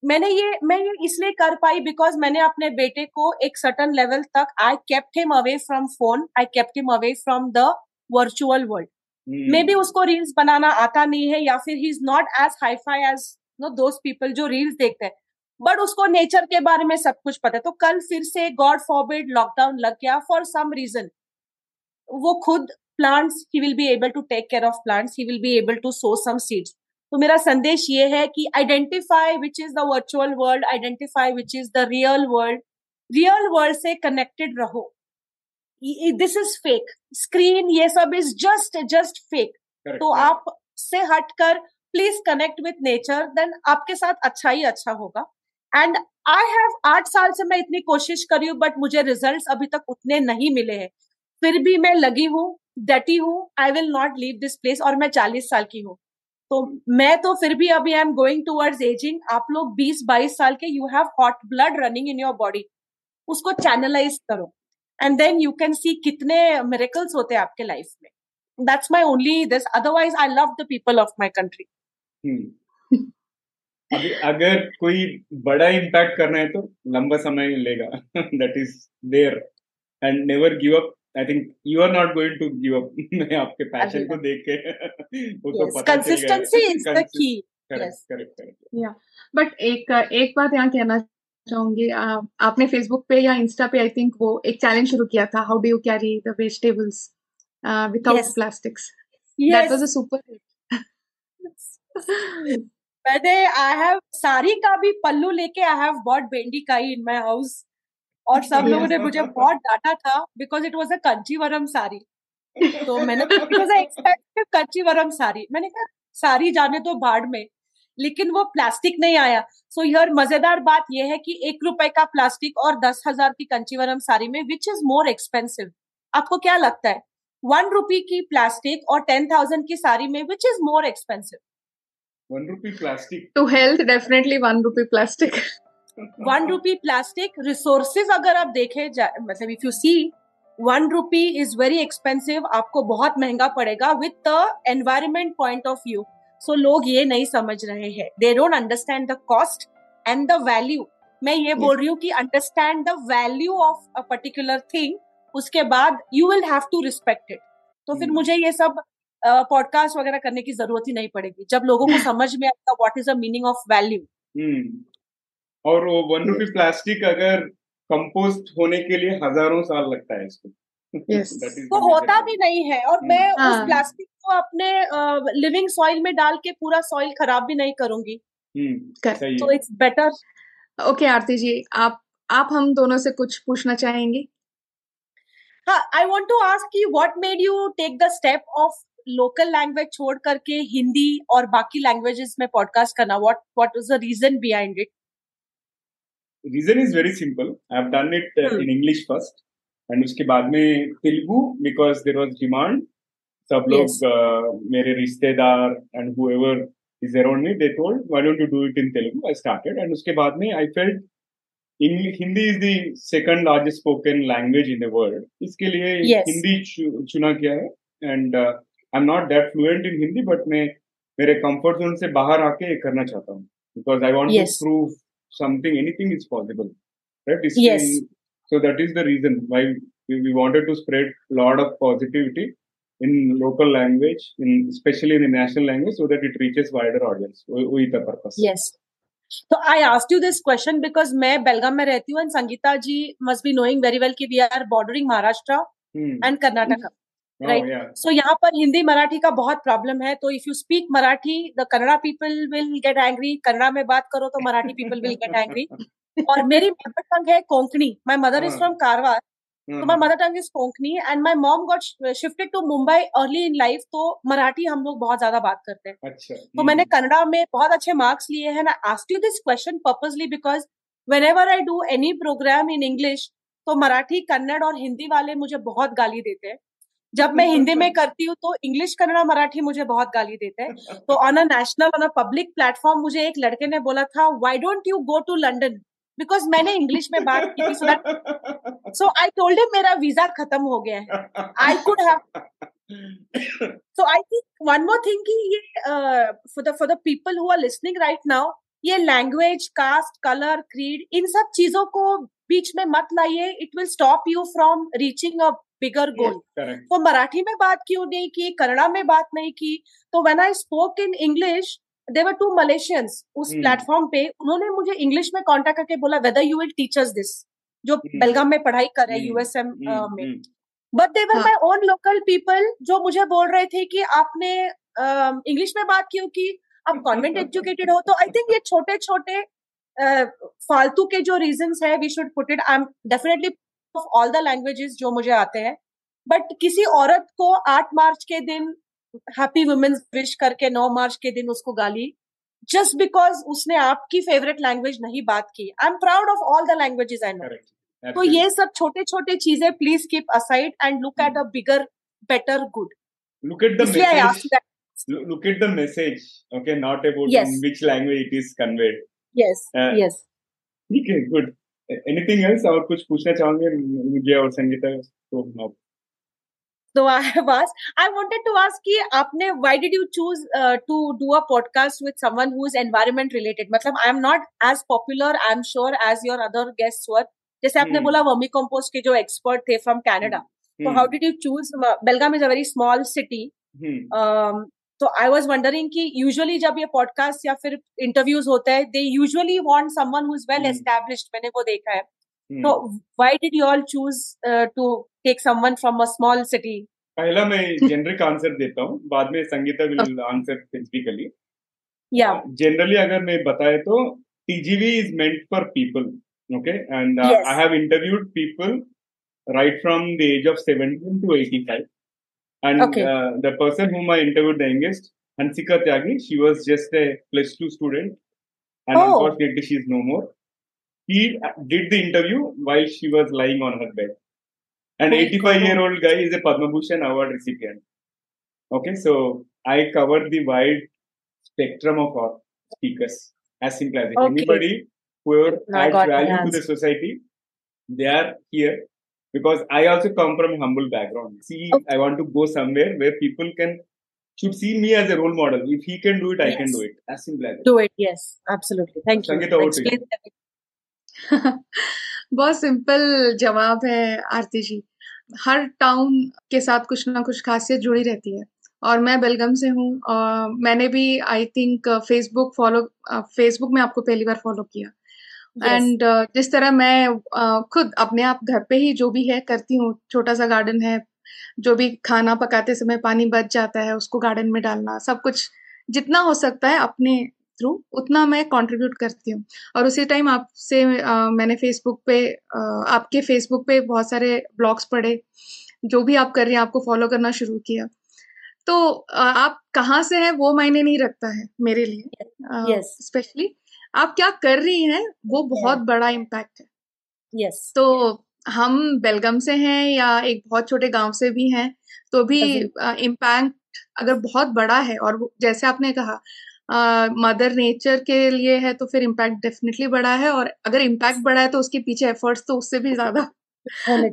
मैंने ये मैं ये इसलिए कर पाई बिकॉज़ मैंने अपने बेटे को एक सर्टन लेवल तक I kept him away from phone I kept him away from the virtual world maybe उसको रील्स बनाना आता नहीं है या फिर he is not as hifi as know those people जो रील्स देखते हैं. बट उसको नेचर के बारे में सब कुछ पता है। तो कल फिर से गॉड फॉरबिड लॉकडाउन लग गया फॉर सम रीजन वो खुद plants he will be able to take care of plants he will be able to sow some seeds तो मेरा संदेश ये है कि identify which is the virtual world identify which is the real world real world से connected रहो। This is fake screen ये सब इज़ जस्ट जस्ट फेक तो आप से हटकर please connect with nature then आपके साथ अच्छा ही अच्छा होगा। एंड आई हैव आठ साल से मैं इतनी कोशिश करी हूँ बट मुझे रिज़ल्ट अभी तक उतने नहीं मिले हैं। फिर भी मैं लगी हूँ डटी हूँ I will not leave this place और मैं चालीस साल की हूँ। तो मैं तो फिर भी अभी I am going towards ageing आप लोग बीस बाईस साल के you have hot blood running in your body उसको चैनलाइज करो. And then you can see कितने मेरेकल्स होते हैं आपके लाइफ में. That's my only this otherwise I love the people of my country अभी अगर कोई बड़ा इम्पैक्ट करना है तो लंबा समय लेगा. That is there and never give up I think you are not going to give up मैं आपके पैशन को देख के वो तो पता consistency is the key correct correct या बट एक एक बात यहाँ कहना चाहूँगी आपने फेसबुक पे या इंस्टा पे आई थिंक वो एक चैलेंज शुरू किया था how do you carry the vegetables without plastics that was a super मैंने आई हैव साड़ी का भी पल्लू लेके आई हैव बॉट बेंडी काई इन माय हाउस और सब लोगों ने मुझे बहुत डांटा था because it was a Kanchivaram sari तो मैंने because I expected Kanchivaram sari मैंने कहा साड़ी जाने तो बाढ़ में लेकिन वो प्लास्टिक नहीं आया. सो so, यार मज़ेदार बात यह है कि एक रुपए का प्लास्टिक और दस हज़ार की कंचीवरम साड़ी में विच इज़ मोर एक्सपेंसिव आपको क्या लगता है? वन रुपी की प्लास्टिक और टेन थाउज़ेंड की साड़ी में which is more expensive one rupee plastic to health definitely one rupee plastic one rupee plastic resources अगर आप देखे मतलब if you see one rupee is very expensive आपको बहुत महँगा पड़ेगा with the environment point of view so लोग ये नहीं समझ रहे हैं. They don't understand the cost and the value मैं ये बोल रही हूँ कि understand the value of a particular thing उसके बाद you will have to respect it तो फिर हम्म। मुझे ये सब पॉडकास्ट uh, वगैरह करने की ज़रूरत ही नहीं पड़ेगी. जब लोगों को समझ में आएगा what is the meaning of value और वो वन रुपी प्लास्टिक अगर कंपोस्ट होने के लिए हज़ारों साल लगता है इसको। Yes. That वो होता भी नहीं है और मैं हाँ. उस। प्लास्टिक को अपने लिविंग सॉइल में डाल के पूरा सॉइल खराब भी नहीं करूँगी। हम्म तो it's better okay Aarti ji आप आप हम दोनों से कुछ पूछना चाहेंगे? हाँ I want to ask you what made you take the step of local language छोड़ करके हिंदी और बाकी लैंग्वेजेस में पॉडकास्ट करना? What what was the reason behind it reason is very simple I have done it. In English first and उसके बाद में Telugu because there was demand सब लोग Yes. uh, मेरे रिश्तेदार and whoever is around me they told why don't you do it in Telugu I started and उसके बाद में I felt Hindi is the second largest spoken language in the world इसके लिए Yes. Hindi चु- चुना गया है and I am not that fluent in Hindi but मैं मेरे कंफर्ट जोन से बाहर आके करना चाहता हूँ because I want to prove something anything is possible right It's Yes. in- so that is the reason why we, we wanted to spread a lot of positivity in local language in especially in the national language so that it reaches wider audience वो- वही था purpose yes तो I asked you this question because मैं बेलगाम में रहती हूँ and Sangeeta ji must be knowing very well कि we are bordering Maharashtra hmm. And Karnataka Oh, yeah. सो यहाँ पर हिंदी मराठी का बहुत प्रॉब्लम है। तो if you speak Marathi the Kannada people will get angry Kannada में बात करो तो Marathi people will get angry और मेरी मदर टंग है Konkani. My mother is. From Karwar तो हाँ, mother tongue is Konkani. And my mom got shifted to Mumbai early in life तो मराठी हम लोग बहुत ज़्यादा बात करते हैं। अच्छा। तो मैंने कन्नड़ा में बहुत अच्छे मार्क्स लिए हैं। Ask you this question purposely because whenever I do any program in English तो मराठी कन्नड़ और हिंदी वाले मुझे बहुत गाली देते हैं। जब मैं हिंदी में करती हूँ तो इंग्लिश कन्नड़ा मराठी मुझे बहुत गाली देते हैं। तो on a national on a public platform मुझे एक लड़के ने बोला था why don't you go to London because मैंने इंग्लिश में बात की थी so that so I told him मेरा वीज़ा खत्म हो गया है। I could have- so I think one more thing कि ये for the for the people who are listening right now ये लैंग्वेज कास्ट कलर क्रीड इन सब चीज़ों को बीच में मत लाइए। It will stop you from reaching a bigger goal तो मराठी में बात क्यों नहीं की कन्नड़ा में बात नहीं की तो when I spoke in English there were two Malaysians उस Hmm. प्लेटफॉर्म पे उन्होंने मुझे इंग्लिश में कांटेक्ट करके बोला whether you will teachers this जो Hmm. बेलगाम में पढ़ाई कर रहे हैं Hmm. यूएसएम Hmm, में hmm. बट दे वर हाँ. माई ओन लोकल पीपल जो मुझे बोल रहे थे कि आपने इंग्लिश में बात क्यों की आप कॉन्वेंट एजुकेटेड हो तो आई थिंक ये छोटे छोटे फालतू के जो रीजन है we should put it I am definitely of all the languages जो मुझे आते हैं। बट किसी औरत को आठ मार्च के दिन हैप्पी वुमेन्स विश करके नौ मार्च के दिन उसको गाली जस्ट बिकॉज़ उसने आपकी फेवरेट लैंग्वेज नहीं बात की। I am proud of all the languages I know तो ये सब छोटे छोटे चीज़ें please keep aside and look at a bigger better good look at the इसलिए I message ask that Look- look at the message okay? Not about Yes. in which language it is conveyed yes Uh, yes ठीक है good anything else और कुछ पूछना चाहोगे? मुझे और संगीता तो नॉप तो I was I wanted to ask कि आपने why did you choose to do a podcast with someone who is environment related मतलब I am not as popular I am sure as your other guests were जैसे आपने hmm. बोला vermi compost के जो expert थे from Canada hmm. तो how did you choose Belgaum is a very small city तो I was wondering कि usually जब ये पॉडकास्ट या फिर इंटरव्यूज़ होते हैं they usually want someone who is well. Established मैंने वो देखा है। Hmm. तो why did you all choose to take someone from a small city पहला मैं जेनरिक आंसर देता हूँ बाद में संगीता विल आंसर स्पेसिफिकली या जनरली अगर मैं बताए तो TGV is meant for people okay and I have interviewed people right from the age of 17 to 85 and Okay. uh, the person whom i interviewed the youngest hansika tyagi she was just a plus 2 student and Oh. unfortunately she is no more he uh, did the interview while she was lying on her bed an Oh, 85 year old guy is a padma bhushan award recipient okay so i covered the wide spectrum of our speakers as simple as it. Okay. anybody whoever I adds value to the society they are here because I also come from a humble background. See, Okay. I want to go somewhere where people can should see me as a role model. If he can do it, yes. I can do it. As simple as. Do it, yes, absolutely. Thank you. Sangeeta, over to you. बहुत simple जवाब है आरती जी हर town के साथ कुछ ना कुछ खासियत जुड़ी रहती है और मैं बेलगम से हूँ और मैंने भी I think Facebook follow Facebook में आपको पहली बार फॉलो किया एंड yes. uh, जिस तरह मैं uh, खुद अपने आप घर पे ही जो भी है करती हूँ छोटा सा गार्डन है जो भी खाना पकाते समय पानी बच जाता है उसको गार्डन में डालना सब कुछ जितना हो सकता है अपने थ्रू उतना मैं कंट्रीब्यूट करती हूँ और उसी टाइम आपसे मैंने फेसबुक पे आ, आपके फेसबुक पे बहुत सारे ब्लॉग्स पढ़े जो भी आप कर रहे हैं आपको फॉलो करना शुरू किया तो आ, आप कहाँ से हैं वो मायने नहीं रखता है मेरे लिए स्पेशली yes. आप क्या कर रही हैं? वो बहुत बड़ा इम्पैक्ट है। Yes yes. तो हम बेलगम से हैं या एक बहुत छोटे गाँव से भी हैं तो भी इम्पैक्ट अगर बहुत बड़ा है और जैसे आपने कहा मदर uh, नेचर के लिए है तो फिर इम्पैक्ट डेफिनेटली बड़ा है और अगर इम्पैक्ट बड़ा है तो उसके पीछे एफर्ट्स तो उससे भी ज़्यादा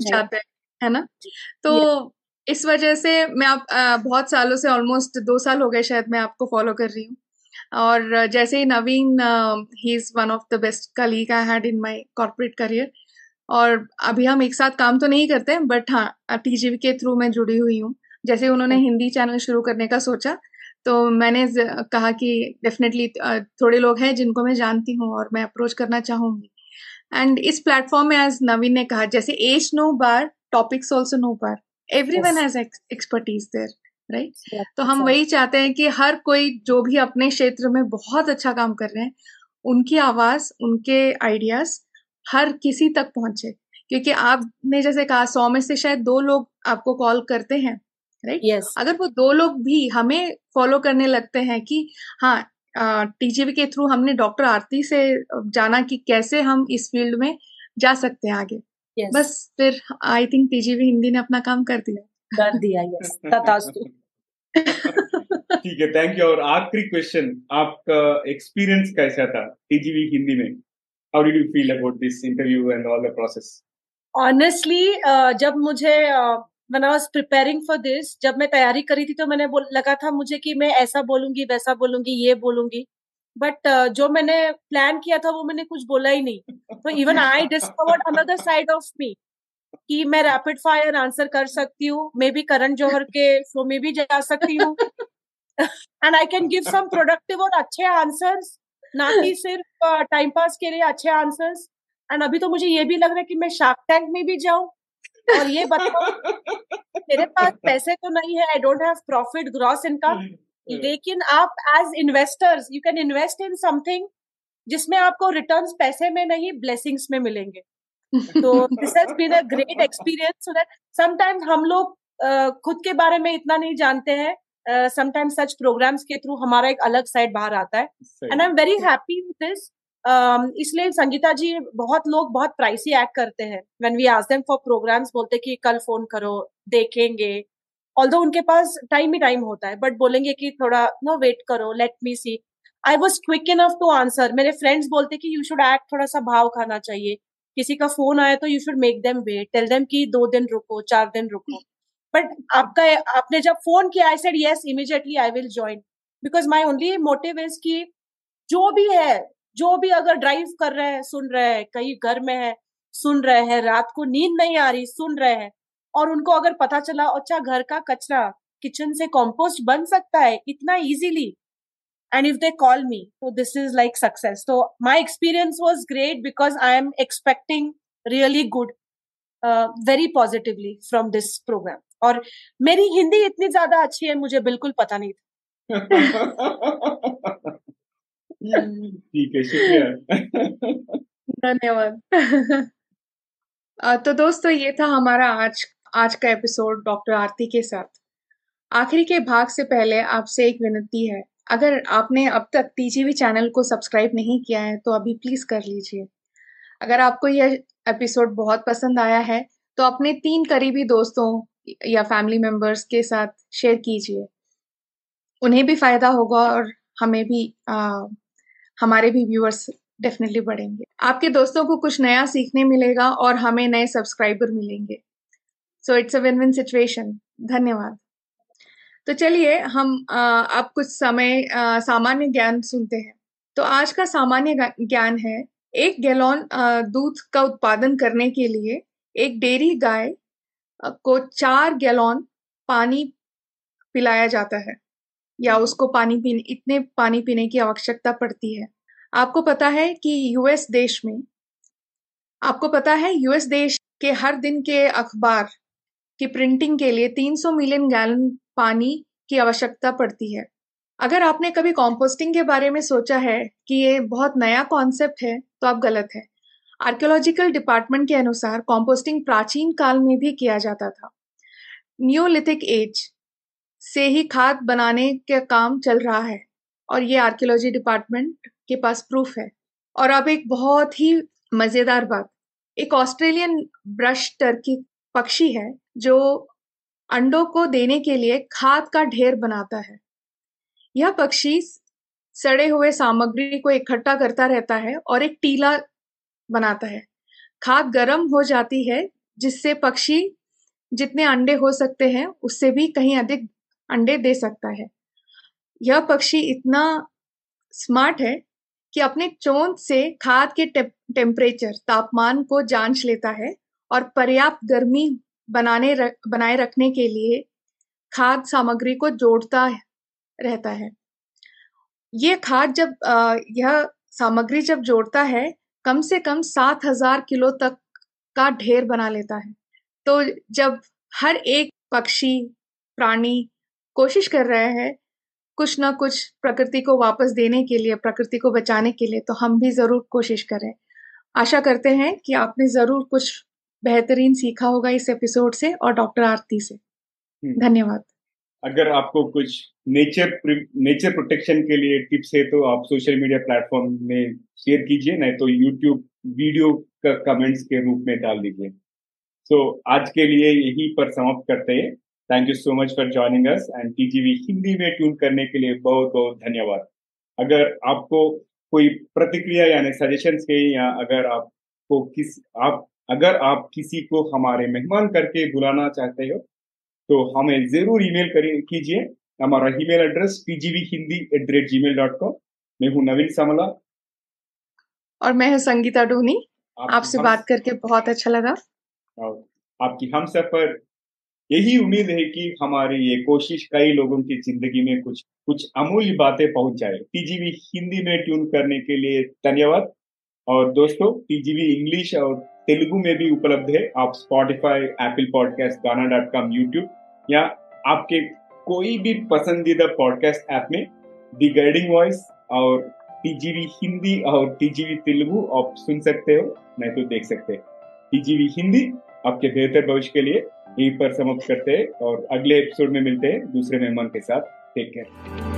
जाते हैं है ना? तो इस वजह से मैं आप बहुत सालों से ऑलमोस्ट दो साल हो गए शायद मैं आपको फॉलो कर रही हूँ। और जैसे ही Naveen he is one of the best colleague I had in my corporate career और अभी हम एक साथ काम तो नहीं करते बट हाँ टीजीवी के थ्रू मैं जुड़ी हुई हूँ। जैसे उन्होंने हिंदी चैनल शुरू करने का सोचा तो मैंने कहा कि डेफिनेटली थोड़े लोग हैं जिनको मैं जानती हूँ और मैं अप्रोच करना चाहूँगी। एंड इस प्लेटफॉर्म में एज नवीन ने कहा जैसे as no bar topics also no bar everyone has expertise there right right? तो हम वही चाहते हैं कि हर कोई जो भी अपने क्षेत्र में बहुत अच्छा काम कर रहे हैं उनकी आवाज़ उनके आइडियाज़ हर किसी तक पहुँचे क्योंकि आपने जैसे कहा सौ में से शायद दो लोग आपको कॉल करते हैं राइट right? yes. अगर वो दो लोग भी हमें फॉलो करने लगते हैं कि हाँ टीजीवी के थ्रू हमने डॉक्टर आरती से जाना कि कैसे हम इस फ़ील्ड में जा सकते हैं आगे yes. बस फिर आई थिंक टीजीवी हिंदी ने अपना काम कर दिया कर दिया यस तथास्तु। ठीक है थैंक यू और आखिरी क्वेश्चन आपका एक्सपीरियंस कैसा था टीजीवी हिंदी में? How did you feel about this interview and all the process honestly जब मुझे when I was preparing for this जब मैं तैयारी करी थी तो मैंने लगा था मुझे कि मैं ऐसा बोलूँगी वैसा बोलूँगी ये बोलूँगी। बट uh, जो मैंने प्लान किया था वो मैंने कुछ बोला ही नहीं। तो even I discovered another side of me कि मैं रैपिड फायर आंसर कर सकती हूँ, मे बी करण जौहर के शो में भी जा सकती हूँ। And I can give some productive और अच्छे आंसर्स ना कि सिर्फ़ टाइम पास के लिए अच्छे आंसर्स एंड अभी तो मुझे ये भी लग रहा है कि मैं शार्क टैंक में भी जाऊँ। और ये बताओ, मेरे पास पैसे तो नहीं है I don't have profit gross income लेकिन आप as investors you can invest in something जिसमें आपको रिटर्न्स पैसे में नहीं ब्लेसिंग्स में मिलेंगे। तो this has been a great experience so that sometimes हम लोग uh, खुद के बारे में इतना नहीं जानते हैं। समटाइम्स सच प्रोग्राम्स के थ्रू हमारा एक अलग साइड बाहर आता है। And I am very happy with this इसलिए संगीता जी बहुत लोग बहुत प्राइसी एक्ट करते हैं। When we ask them for programs बोलते कि कल फ़ोन करो देखेंगे। ऑल्दो उनके पास टाइम ही टाइम होता है बट बोलेंगे कि थोड़ा नो वेट करो let me see I was quick enough to answer मेरे फ्रेंड्स बोलते कि यू शुड एक्ट थोड़ा सा भाव खाना चाहिए। किसी का फ़ोन आया तो you should make them wait tell them कि दो दिन रुको, चार दिन रुको. बट आपका आपने जब फ़ोन किया I said yes immediately I will join because my only motive is कि जो भी है, जो भी अगर ड्राइव कर रहे हैं, सुन रहे हैं, कहीं घर में है, सुन रहे हैं, रात को नींद नहीं आ रही, सुन रहे हैं, और उनको अगर पता चला अच्छा घर का कचरा किचन से कॉम्पोस्ट बन सकता है, इतना easily and if they call me so this is like success so my experience was great because i am expecting really good uh, very positively from this program और मेरी हिंदी इतनी ज़्यादा अच्छी है मुझे बिल्कुल पता नहीं था ठीक है शुक्रिया धन्यवाद तो दोस्तों ये था हमारा आज आज का एपिसोड डॉक्टर आरती के साथ आखिरी के भाग से पहले आपसे एक विनती है अगर आपने अब तक टीजीवी चैनल को सब्सक्राइब नहीं किया है तो अभी प्लीज़ कर लीजिए। अगर आपको यह एपिसोड बहुत पसंद आया है तो अपने तीन करीबी दोस्तों या फैमिली मेंबर्स के साथ शेयर कीजिए। उन्हें भी फ़ायदा होगा और हमें भी आ, हमारे भी व्यूअर्स डेफिनेटली बढ़ेंगे। आपके दोस्तों को कुछ नया सीखने मिलेगा और हमें नए सब्सक्राइबर मिलेंगे। So it's a win win situation धन्यवाद। तो चलिए हम अब कुछ समय सामान्य ज्ञान सुनते हैं। तो आज का सामान्य ज्ञान है एक गैलन दूध का उत्पादन करने के लिए एक डेयरी गाय को चार गैलन पानी पिलाया जाता है या उसको पानी पीने इतने पानी पीने की आवश्यकता पड़ती है। आपको पता है कि यूएस देश में आपको पता है यूएस देश के हर दिन के अखबार की प्रिंटिंग के लिए 300 मिलियन गैलन पानी की आवश्यकता पड़ती है। अगर आपने कभी कॉम्पोस्टिंग के बारे में सोचा है कि ये बहुत नया कॉन्सेप्ट है तो आप गलत है। आर्कियोलॉजिकल डिपार्टमेंट के अनुसार कॉम्पोस्टिंग प्राचीन काल में भी किया जाता था। न्यूलिथिक एज से ही खाद बनाने का काम चल रहा है और ये आर्कियोलॉजी डिपार्टमेंट के पास प्रूफ है। और अब एक बहुत ही मज़ेदार बात, एक ऑस्ट्रेलियन ब्रश टर्की पक्षी है जो अंडों को देने के लिए खाद का ढेर बनाता है। यह पक्षी सड़े हुए सामग्री को इकट्ठा करता रहता है और एक टीला बनाता है। खाद गर्म हो जाती है, जिससे पक्षी जितने अंडे हो सकते हैं, उससे भी कहीं अधिक अंडे दे सकता है। यह पक्षी इतना स्मार्ट है कि अपने चोंच से खाद के टेम्परेचर, तापमान को जाँच लेता है और पर्याप्त गर्मी बनाने रख, बनाए रखने के लिए खाद सामग्री को जोड़ता रहता है। ये खाद जब यह सामग्री जब जोड़ता है कम से कम सात हज़ार किलो तक का ढेर बना लेता है। तो जब हर एक पक्षी प्राणी कोशिश कर रहे हैं कुछ ना कुछ प्रकृति को वापस देने के लिए प्रकृति को बचाने के लिए तो हम भी ज़रूर कोशिश करें। आशा करते हैं कि आपने ज़रूर कुछ बेहतरीन सीखा होगा इस एपिसोड से और डॉक्टर आरती से। हम्म। धन्यवाद। अगर आपको कुछ नेचर नेचर प्रोटेक्शन के लिए टिप्स है तो आप सोशल मीडिया प्लेटफॉर्म में शेयर कीजिए नहीं तो यूट्यूब वीडियो का कमेंट्स के रूप में डाल दीजिए। सो so, आज के लिए यही पर समाप्त करते हैं। Thank you so much for joining us and TGV Hindi में ट्यून करने के लिए बहुत बहुत धन्यवाद। अगर आपको कोई प्रतिक्रिया यानी सजेशन के या अगर आपको किस आप अगर आप किसी को हमारे मेहमान करके बुलाना चाहते हो तो हमें ज़रूर ईमेल कीजिए। हमारा email address PGV Hindi at the rate Gmail dot com मैं हूँ नवीन समला। और मैं हूँ संगीता डोनी। आपसे आप बात करके बहुत अच्छा लगा। आपकी हम सफ़र यही उम्मीद है कि हमारी ये कोशिश कई लोगों की ज़िंदगी में कुछ कुछ अमूल्य बातें पहुँच जाए। टीजीवी हिंदी में ट्यून करने के लिए धन्यवाद। और दोस्तों टीजीवी इंग्लिश और तेलुगु में भी उपलब्ध है। आप Spotify Apple podcast Gaana dot com YouTube या आपके कोई भी पसंदीदा पॉडकास्ट ऐप में दी गाइडिंग वॉइस और टीजीवी हिंदी और टीजीवी तेलुगु आप सुन सकते हो, नहीं तो देख सकते हैं। टीजीवी हिंदी आपके बेहतर भविष्य के लिए यहीं पर समाप्त करते हैं और अगले एपिसोड में मिलते हैं दूसरे मेहमान के साथ। Take care